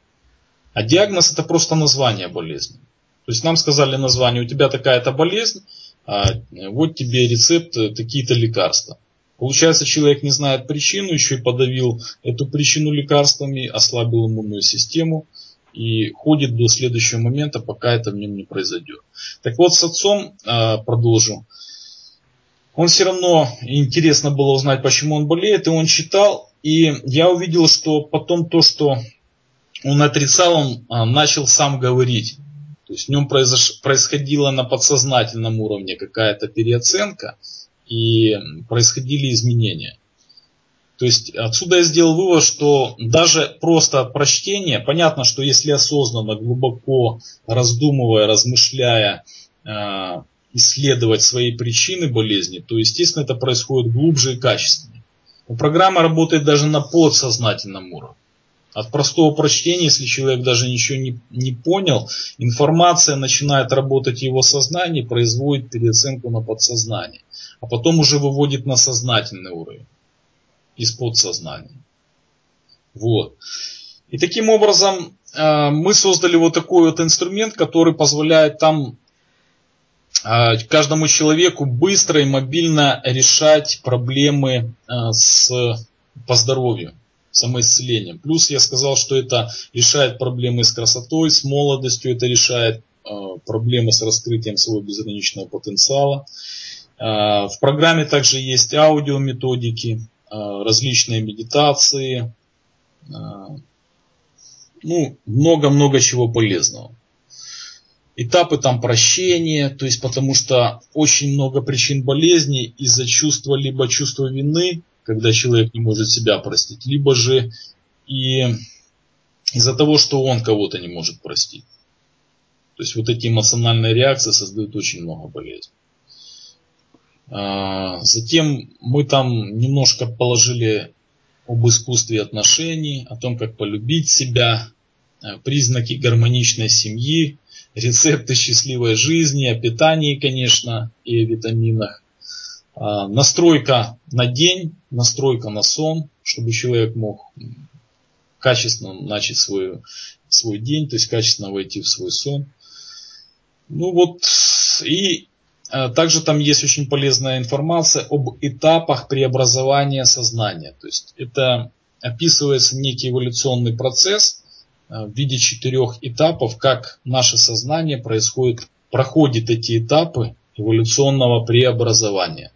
А диагноз это просто название болезни. То есть нам сказали название, у тебя такая-то болезнь, а вот тебе рецепт, э, такие-то лекарства. Получается, человек не знает причину, еще и подавил эту причину лекарствами, ослабил иммунную систему, и ходит до следующего момента, пока это в нем не произойдет. Так вот, с отцом э, продолжу. Он все равно интересно было узнать, почему он болеет, и он читал, и я увидел, что потом то, что он отрицал, он а, начал сам говорить. То есть в нем произош... происходило на подсознательном уровне какая-то переоценка, и происходили изменения. То есть отсюда я сделал вывод, что даже просто прочтение, понятно, что если осознанно, глубоко раздумывая, размышляя, э, исследовать свои причины болезни, то, естественно, это происходит глубже и качественнее. Но программа работает даже на подсознательном уровне. От простого прочтения, если человек даже ничего не, не понял, информация начинает работать в его сознании, производит переоценку на подсознание, а потом уже выводит на сознательный уровень из подсознания. Вот. И таким образом э, мы создали вот такой вот инструмент, который позволяет там э, каждому человеку быстро и мобильно решать проблемы э, с, по здоровью, самоисцелением. Плюс я сказал, что это решает проблемы с красотой, с молодостью, это решает проблемы с раскрытием своего безграничного потенциала. В программе также есть аудиометодики, Э, различные медитации, э, ну, много-много чего полезного. Этапы там прощения, то есть потому что очень много причин болезни из-за чувства либо чувства вины, когда человек не может себя простить, либо же и из-за того, что он кого-то не может простить. То есть вот эти эмоциональные реакции создают очень много болезней. А, затем мы там немножко положили об искусстве отношений, о том, как полюбить себя, э, признаки гармоничной семьи, рецепты счастливой жизни, о питании, конечно, и о витаминах. А, настройка на день, настройка на сон, чтобы человек мог качественно начать свой, свой день, то есть качественно войти в свой сон. Ну вот, и а, также там есть очень полезная информация об этапах преобразования сознания. То есть это описывается некий эволюционный процесс а, в виде четырех этапов, как наше сознание происходит, проходит эти этапы эволюционного преобразования.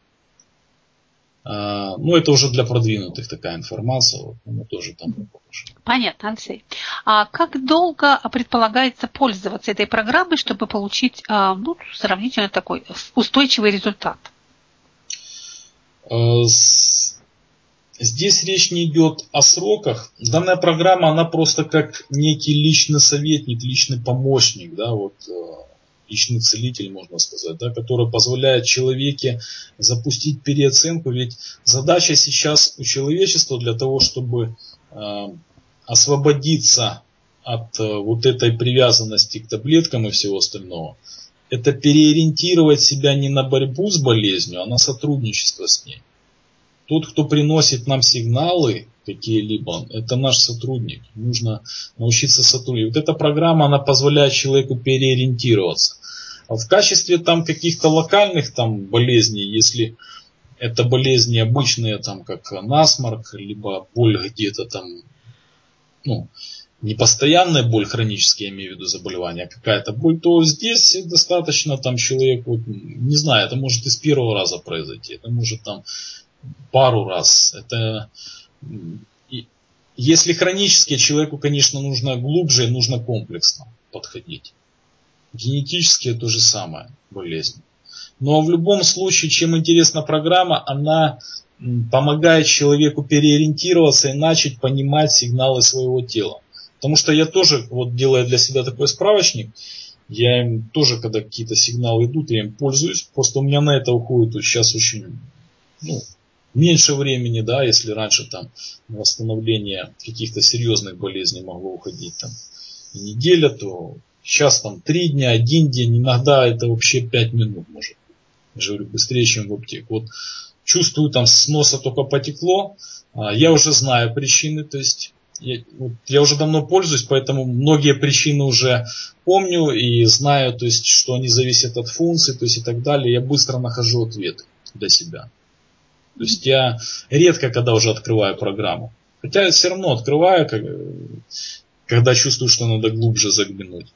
А, ну, это уже для продвинутых такая информация, вот, мы тоже там Понятно, Алексей. А как долго предполагается пользоваться этой программой, чтобы получить а, ну, сравнительно такой устойчивый результат? А, здесь речь не идет о сроках. Данная программа, она просто как некий личный советник, личный помощник, да, вот личный целитель, можно сказать, да, который позволяет человеке запустить переоценку. Ведь задача сейчас у человечества для того, чтобы э, освободиться от э, вот этой привязанности к таблеткам и всего остального, это переориентировать себя не на борьбу с болезнью, а на сотрудничество с ней. Тот, кто приносит нам сигналы какие-либо, это наш сотрудник. Нужно научиться сотрудничать. Вот эта программа, она позволяет человеку переориентироваться. А в качестве там каких-то локальных там болезней, если это болезни обычные, там как насморк, либо боль где-то там, ну, не постоянная боль хроническая, я имею в виду заболевание, а какая-то боль, то здесь достаточно там человек, вот, не знаю, это может из первого раза произойти, это может там пару раз. Это если хронически, человеку, конечно, нужно глубже нужно комплексно подходить. Генетически то же самое болезнь. Но в любом случае, чем интересна программа, она помогает человеку переориентироваться и начать понимать сигналы своего тела. Потому что я тоже, вот делая для себя такой справочник, я им тоже, когда какие-то сигналы идут, я им пользуюсь. Просто у меня на это уходит сейчас очень ну, меньше времени, да, если раньше там на восстановление каких-то серьезных болезней могло уходить там неделя, то Сейчас там три дня, один день, иногда это вообще пять минут может Я же говорю, быстрее, чем в аптеку. Вот чувствую, там с носа только потекло, а, я уже знаю причины, то есть я, вот, я уже давно пользуюсь, поэтому многие причины уже помню и знаю, то есть, что они зависят от функций, то есть и так далее. Я быстро нахожу ответы для себя. То есть я редко, когда уже открываю программу. Хотя все равно открываю, когда чувствую, что надо глубже заглянуть.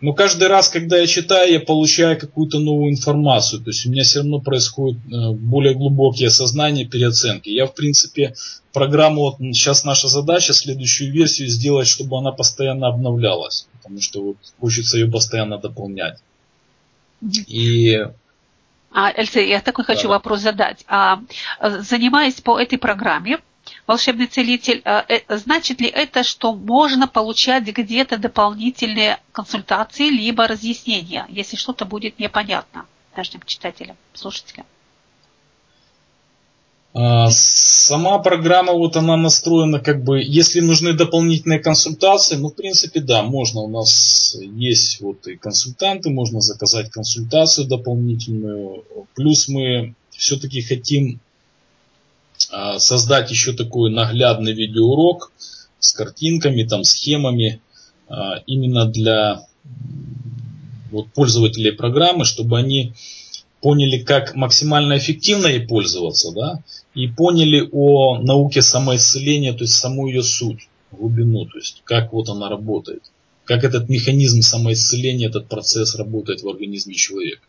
Но каждый раз, когда я читаю, я получаю какую-то новую информацию. То есть у меня все равно происходит э, более глубокие осознания, переоценки. Я, в принципе, программу, вот сейчас наша задача, следующую версию сделать, чтобы она постоянно обновлялась. Потому что вот хочется ее постоянно дополнять. И а, Эльсе, я такой да. хочу вопрос задать. А, занимаясь по этой программе, волшебный целитель, э, э, значит ли это, что можно получать где-то дополнительные консультации либо разъяснения, если что-то будет непонятно нашим читателям, слушателям? А, сама программа, вот она настроена, как бы, если нужны дополнительные консультации, ну, в принципе, да, можно. У нас есть вот и консультанты, можно заказать консультацию дополнительную. Плюс мы все-таки хотим а, создать еще такой наглядный видеоурок с картинками, там, схемами а, именно для вот, пользователей программы, чтобы они поняли, как максимально эффективно ей пользоваться, да, и поняли о науке самоисцеления, то есть саму ее суть, глубину, то есть как вот она работает, как этот механизм самоисцеления, этот процесс работает в организме человека.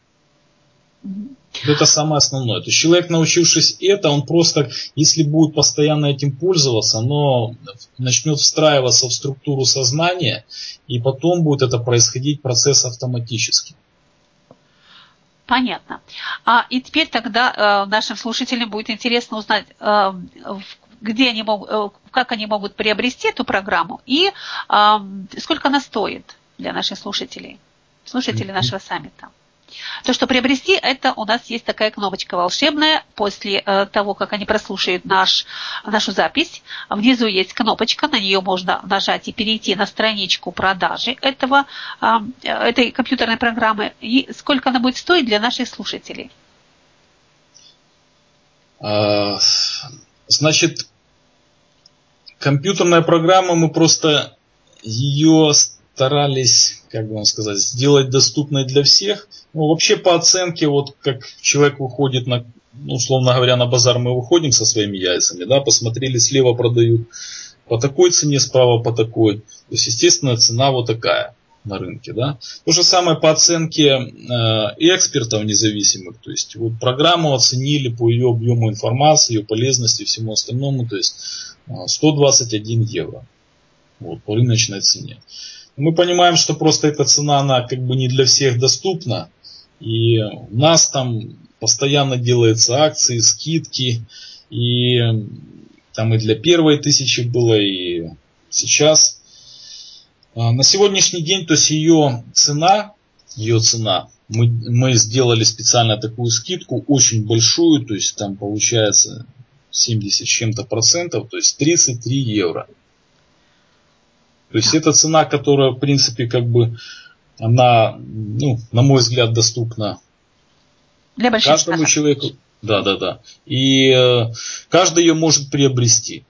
Это самое основное. То есть человек, научившись это, он просто, если будет постоянно этим пользоваться, оно начнет встраиваться в структуру сознания, и потом будет это происходить процесс автоматически. Понятно. А, и теперь тогда э, нашим слушателям будет интересно узнать, э, где они могут, э, как они могут приобрести эту программу и э, сколько она стоит для наших слушателей, слушателей нашего саммита. То, что приобрести, это у нас есть такая кнопочка волшебная. После э, того, как они прослушают наш, нашу запись, внизу есть кнопочка, на нее можно нажать и перейти на страничку продажи этого, э, этой компьютерной программы. И сколько она будет стоить для наших слушателей? А, значит, компьютерная программа, мы просто ее старались, как бы вам сказать, сделать доступной для всех. Ну, вообще по оценке, вот как человек выходит на, ну, условно говоря, на базар мы выходим со своими яйцами, да, посмотрели, слева продают по такой цене, справа по такой. То есть, естественно, цена вот такая на рынке. Да? То же самое по оценке э, экспертов независимых. То есть вот программу оценили по ее объему информации, ее полезности и всему остальному. То есть 121 э, евро вот, по рыночной цене. Мы понимаем, что просто эта цена, она как бы не для всех доступна. И у нас там постоянно делаются акции, скидки. И там и для первой тысячи было, и сейчас. А, на сегодняшний день, то есть ее цена, ее цена, мы, мы сделали специально такую скидку, очень большую, то есть там получается 70 с чем-то процентов, то есть 33 евро. То есть это цена, которая, в принципе, как бы, она, ну, на мой взгляд, доступна Для каждому человеку. Да, да, да. И э, каждый ее может приобрести.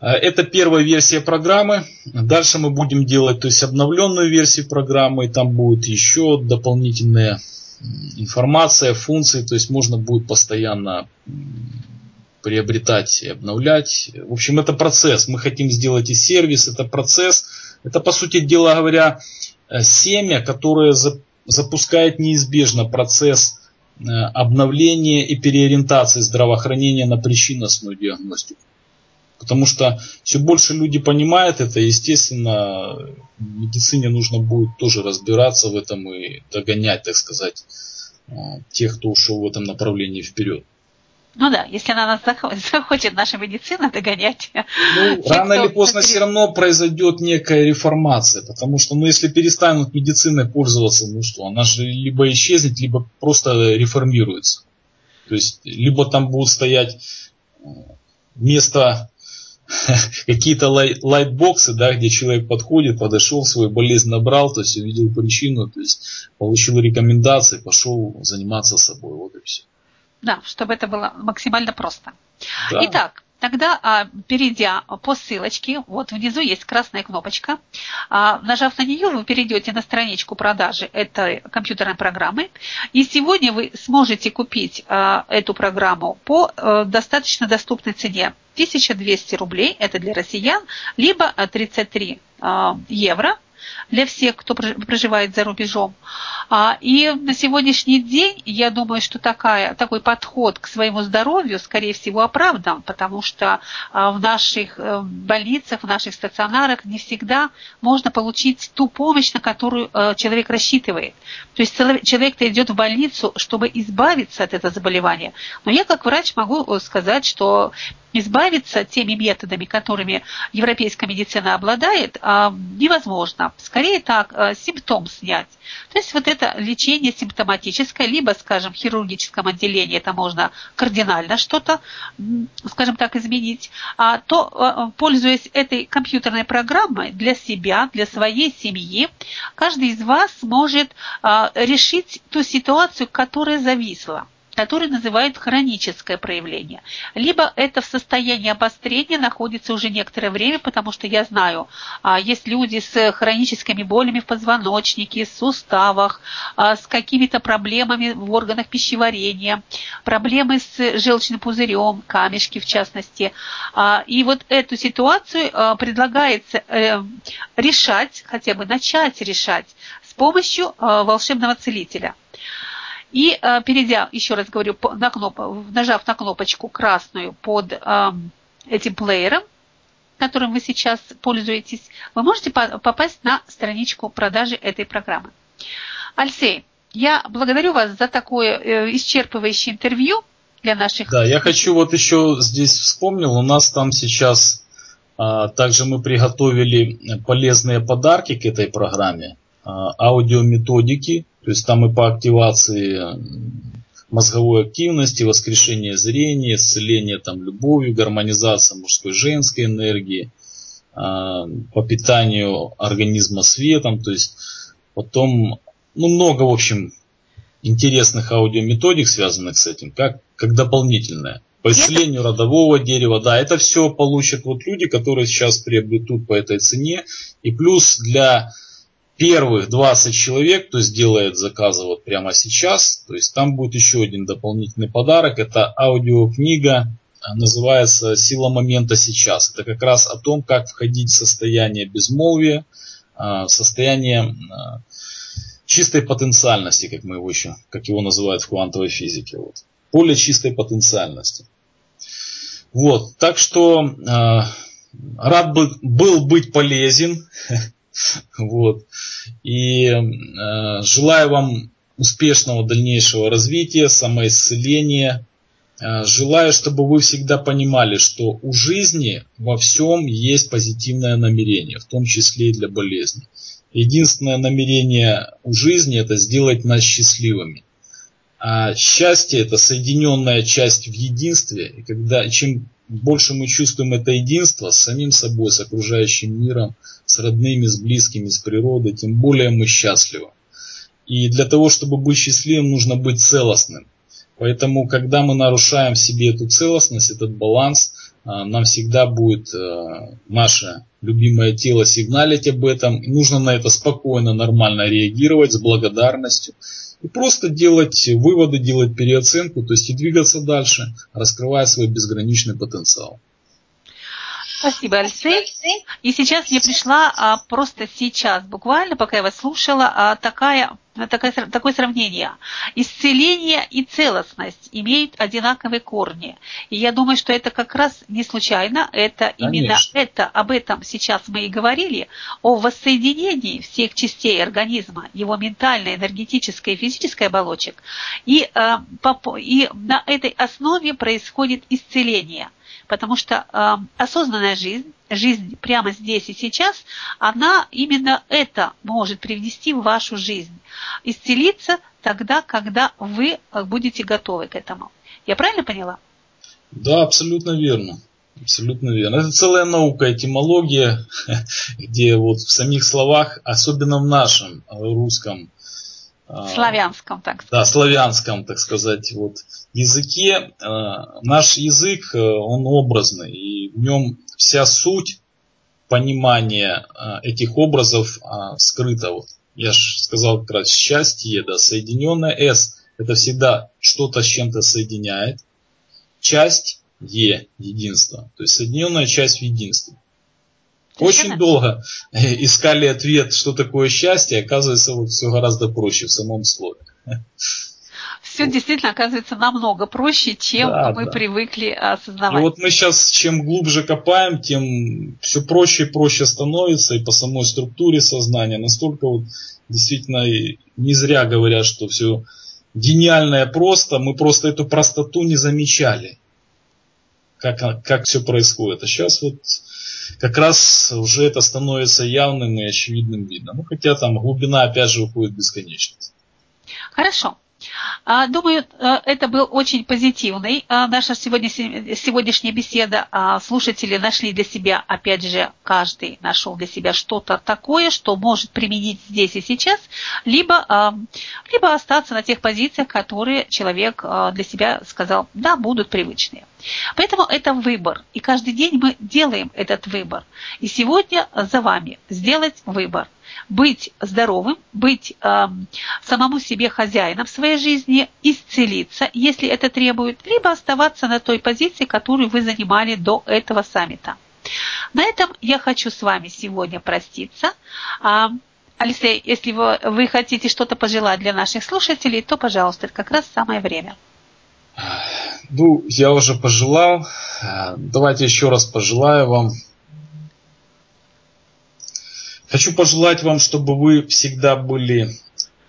Э, это первая версия программы. Дальше мы будем делать то есть обновленную версию программы. Там будет еще дополнительная информация, функции. То есть можно будет постоянно приобретать и обновлять. В общем, это процесс. Мы хотим сделать и сервис, это процесс. Это, по сути дела говоря, э, семя, которое запускает неизбежно процесс э, обновления и переориентации здравоохранения на причинностную диагностику. Потому что все больше люди понимают это, естественно, в медицине нужно будет тоже разбираться в этом и догонять, так сказать, э, тех, кто ушел в этом направлении вперед. Ну да, если она нас захочет, наша медицина догонять. Ну, рано или поздно все равно произойдет некая реформация, потому что, ну, если перестанут медициной пользоваться, ну что, она же либо исчезнет, либо просто реформируется. То есть, либо там будут стоять э, вместо какие-то лайтбоксы, да, где человек подходит, подошел, свою болезнь набрал, то есть увидел причину, то есть получил рекомендации, пошел заниматься собой, вот и все. Да, чтобы это было максимально просто. Да. Итак, Тогда, а, перейдя по ссылочке, вот внизу есть красная кнопочка. А, нажав на нее, вы перейдете на страничку продажи этой компьютерной программы. И сегодня вы сможете купить а, эту программу по э, достаточно доступной цене. 1200 рублей, это для россиян, либо 33 евро – для всех, кто проживает за рубежом. А, и на сегодняшний день, я думаю, что такая, такой подход к своему здоровью, скорее всего, оправдан, потому что а, в наших э, больницах, в наших стационарах не всегда можно получить ту помощь, на которую э, человек рассчитывает. То есть человек-то идет в больницу, чтобы избавиться от этого заболевания. Но я как врач могу э, сказать, что избавиться теми методами, которыми европейская медицина обладает, а, Скорее так, а, симптом снять. То есть вот это лечение симптоматическое, либо, скажем, в хирургическом отделении это можно кардинально что-то, скажем так, изменить, а то, а, пользуясь этой компьютерной программой для себя, для своей семьи, каждый из вас может решить ту ситуацию, которая зависла который называют хроническое проявление. Либо это в состоянии обострения находится уже некоторое время, потому что я знаю, а, есть люди с хроническими болями в позвоночнике, в суставах, а, с какими-то проблемами в органах пищеварения, проблемы с желчным пузырем, камешки в частности. А, и вот эту ситуацию предлагается э, решать, хотя бы начать решать с помощью волшебного целителя. И э, перейдя, еще раз говорю, на кноп... нажав на кнопочку красную под э, этим плеером, которым вы сейчас пользуетесь, вы можете попасть на страничку продажи этой программы. Альсей, я благодарю вас за такое э, исчерпывающее интервью для наших... Да, я хочу вот еще здесь вспомнил, у нас там сейчас а, также мы приготовили полезные подарки к этой программе, а, аудиометодики, то есть там и по активации мозговой активности, воскрешение зрения, исцеление там любовью, гармонизация мужской женской энергии, а, по питанию организма светом, то есть потом, ну много, в общем, интересных аудиометодик, связанных с этим, как, как дополнительное. По исцелению родового дерева, да, это все получат вот люди, которые сейчас приобретут по этой цене. И плюс для первых 20 человек, кто сделает заказы вот прямо сейчас, то есть там будет еще один дополнительный подарок. Это аудиокнига, называется «Сила момента сейчас». Это как раз о том, как входить в состояние безмолвия, а, в состояние а, чистой потенциальности, как мы его еще, как его называют в квантовой физике. Вот. Поле чистой потенциальности. Вот, так что э, рад бы, был быть полезен. вот. И э, желаю вам успешного дальнейшего развития, самоисцеления. Э, желаю, чтобы вы всегда понимали, что у жизни во всем есть позитивное намерение, в том числе и для болезни. Единственное намерение у жизни это сделать нас счастливыми. А счастье это соединенная часть в единстве. И когда чем больше мы чувствуем это единство с самим собой, с окружающим миром, с родными, с близкими, с природой, тем более мы счастливы. И для того, чтобы быть счастливым, нужно быть целостным. Поэтому, когда мы нарушаем в себе эту целостность, этот баланс, а, нам всегда будет а, наше любимое тело сигналить об этом. И нужно на это спокойно, нормально реагировать с благодарностью. И просто делать выводы, делать переоценку, то есть и двигаться дальше, раскрывая свой безграничный потенциал. Спасибо, Алексей. И сейчас мне пришла а, просто сейчас, буквально, пока я вас слушала, а, такая, такая, такое сравнение. Исцеление и целостность имеют одинаковые корни. И я думаю, что это как раз не случайно. Это Конечно. именно это, об этом сейчас мы и говорили, о воссоединении всех частей организма, его ментальной, энергетической и физической оболочек. И, а, и на этой основе происходит исцеление – потому что э, осознанная жизнь, жизнь прямо здесь и сейчас, она именно это может привнести в вашу жизнь. Исцелиться тогда, когда вы будете готовы к этому. Я правильно поняла? Да, абсолютно верно. Абсолютно верно. Это целая наука, этимология, где вот в самих словах, особенно в нашем русском, а, славянском, так сказать. Да, славянском, так сказать, вот языке. А, наш язык, э, он образный, и в нем вся суть понимания а, этих образов скрыта. Вот. Я же сказал как раз счастье, да, соединенное S, это всегда что-то с чем-то соединяет. Часть Е, единство. То есть соединенная часть в единстве. Очень долго э, искали ответ, что такое счастье, оказывается, вот все гораздо проще в самом слове. Все действительно оказывается намного проще, чем да, мы да. привыкли осознавать. И вот мы сейчас, чем глубже копаем, тем все проще и проще становится, и по самой структуре сознания. Настолько вот действительно не зря говорят, что все гениальное просто, мы просто эту простоту не замечали, как, как все происходит. А сейчас вот как раз уже это становится явным и очевидным видно. Ну, хотя там глубина опять же уходит в бесконечность. Хорошо. А, думаю, э, это был очень позитивный а, наша сегодня, сегодняшняя беседа. А, слушатели нашли для себя, опять же, каждый нашел для себя что-то такое, что может применить здесь и сейчас, либо, либо остаться на тех позициях, которые человек для себя сказал, да, будут привычные. Поэтому это выбор. И каждый день мы делаем этот выбор. И сегодня за вами сделать выбор – быть здоровым, быть э, самому себе хозяином своей жизни, исцелиться, если это требует, либо оставаться на той позиции, которую вы занимали до этого саммита. На этом я хочу с вами сегодня проститься. А, Алексей, если вы, вы хотите что-то пожелать для наших слушателей, то, пожалуйста, это как раз самое время. Ну, я уже пожелал. Давайте еще раз пожелаю вам Хочу пожелать вам, чтобы вы всегда были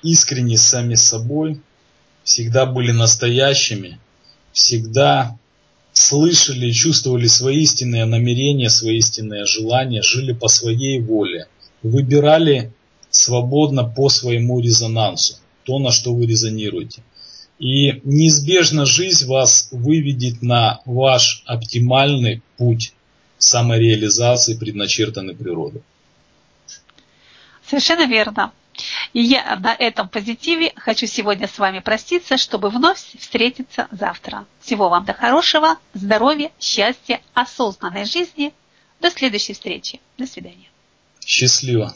искренни сами собой, всегда были настоящими, всегда слышали и чувствовали свои истинные намерения, свои истинные желания, жили по своей воле, выбирали свободно по своему резонансу, то, на что вы резонируете. И неизбежно жизнь вас выведет на ваш оптимальный путь самореализации, предначертанной природой. Совершенно верно. И я на этом позитиве хочу сегодня с вами проститься, чтобы вновь встретиться завтра. Всего вам до хорошего, здоровья, счастья, осознанной жизни. До следующей встречи. До свидания. Счастливо.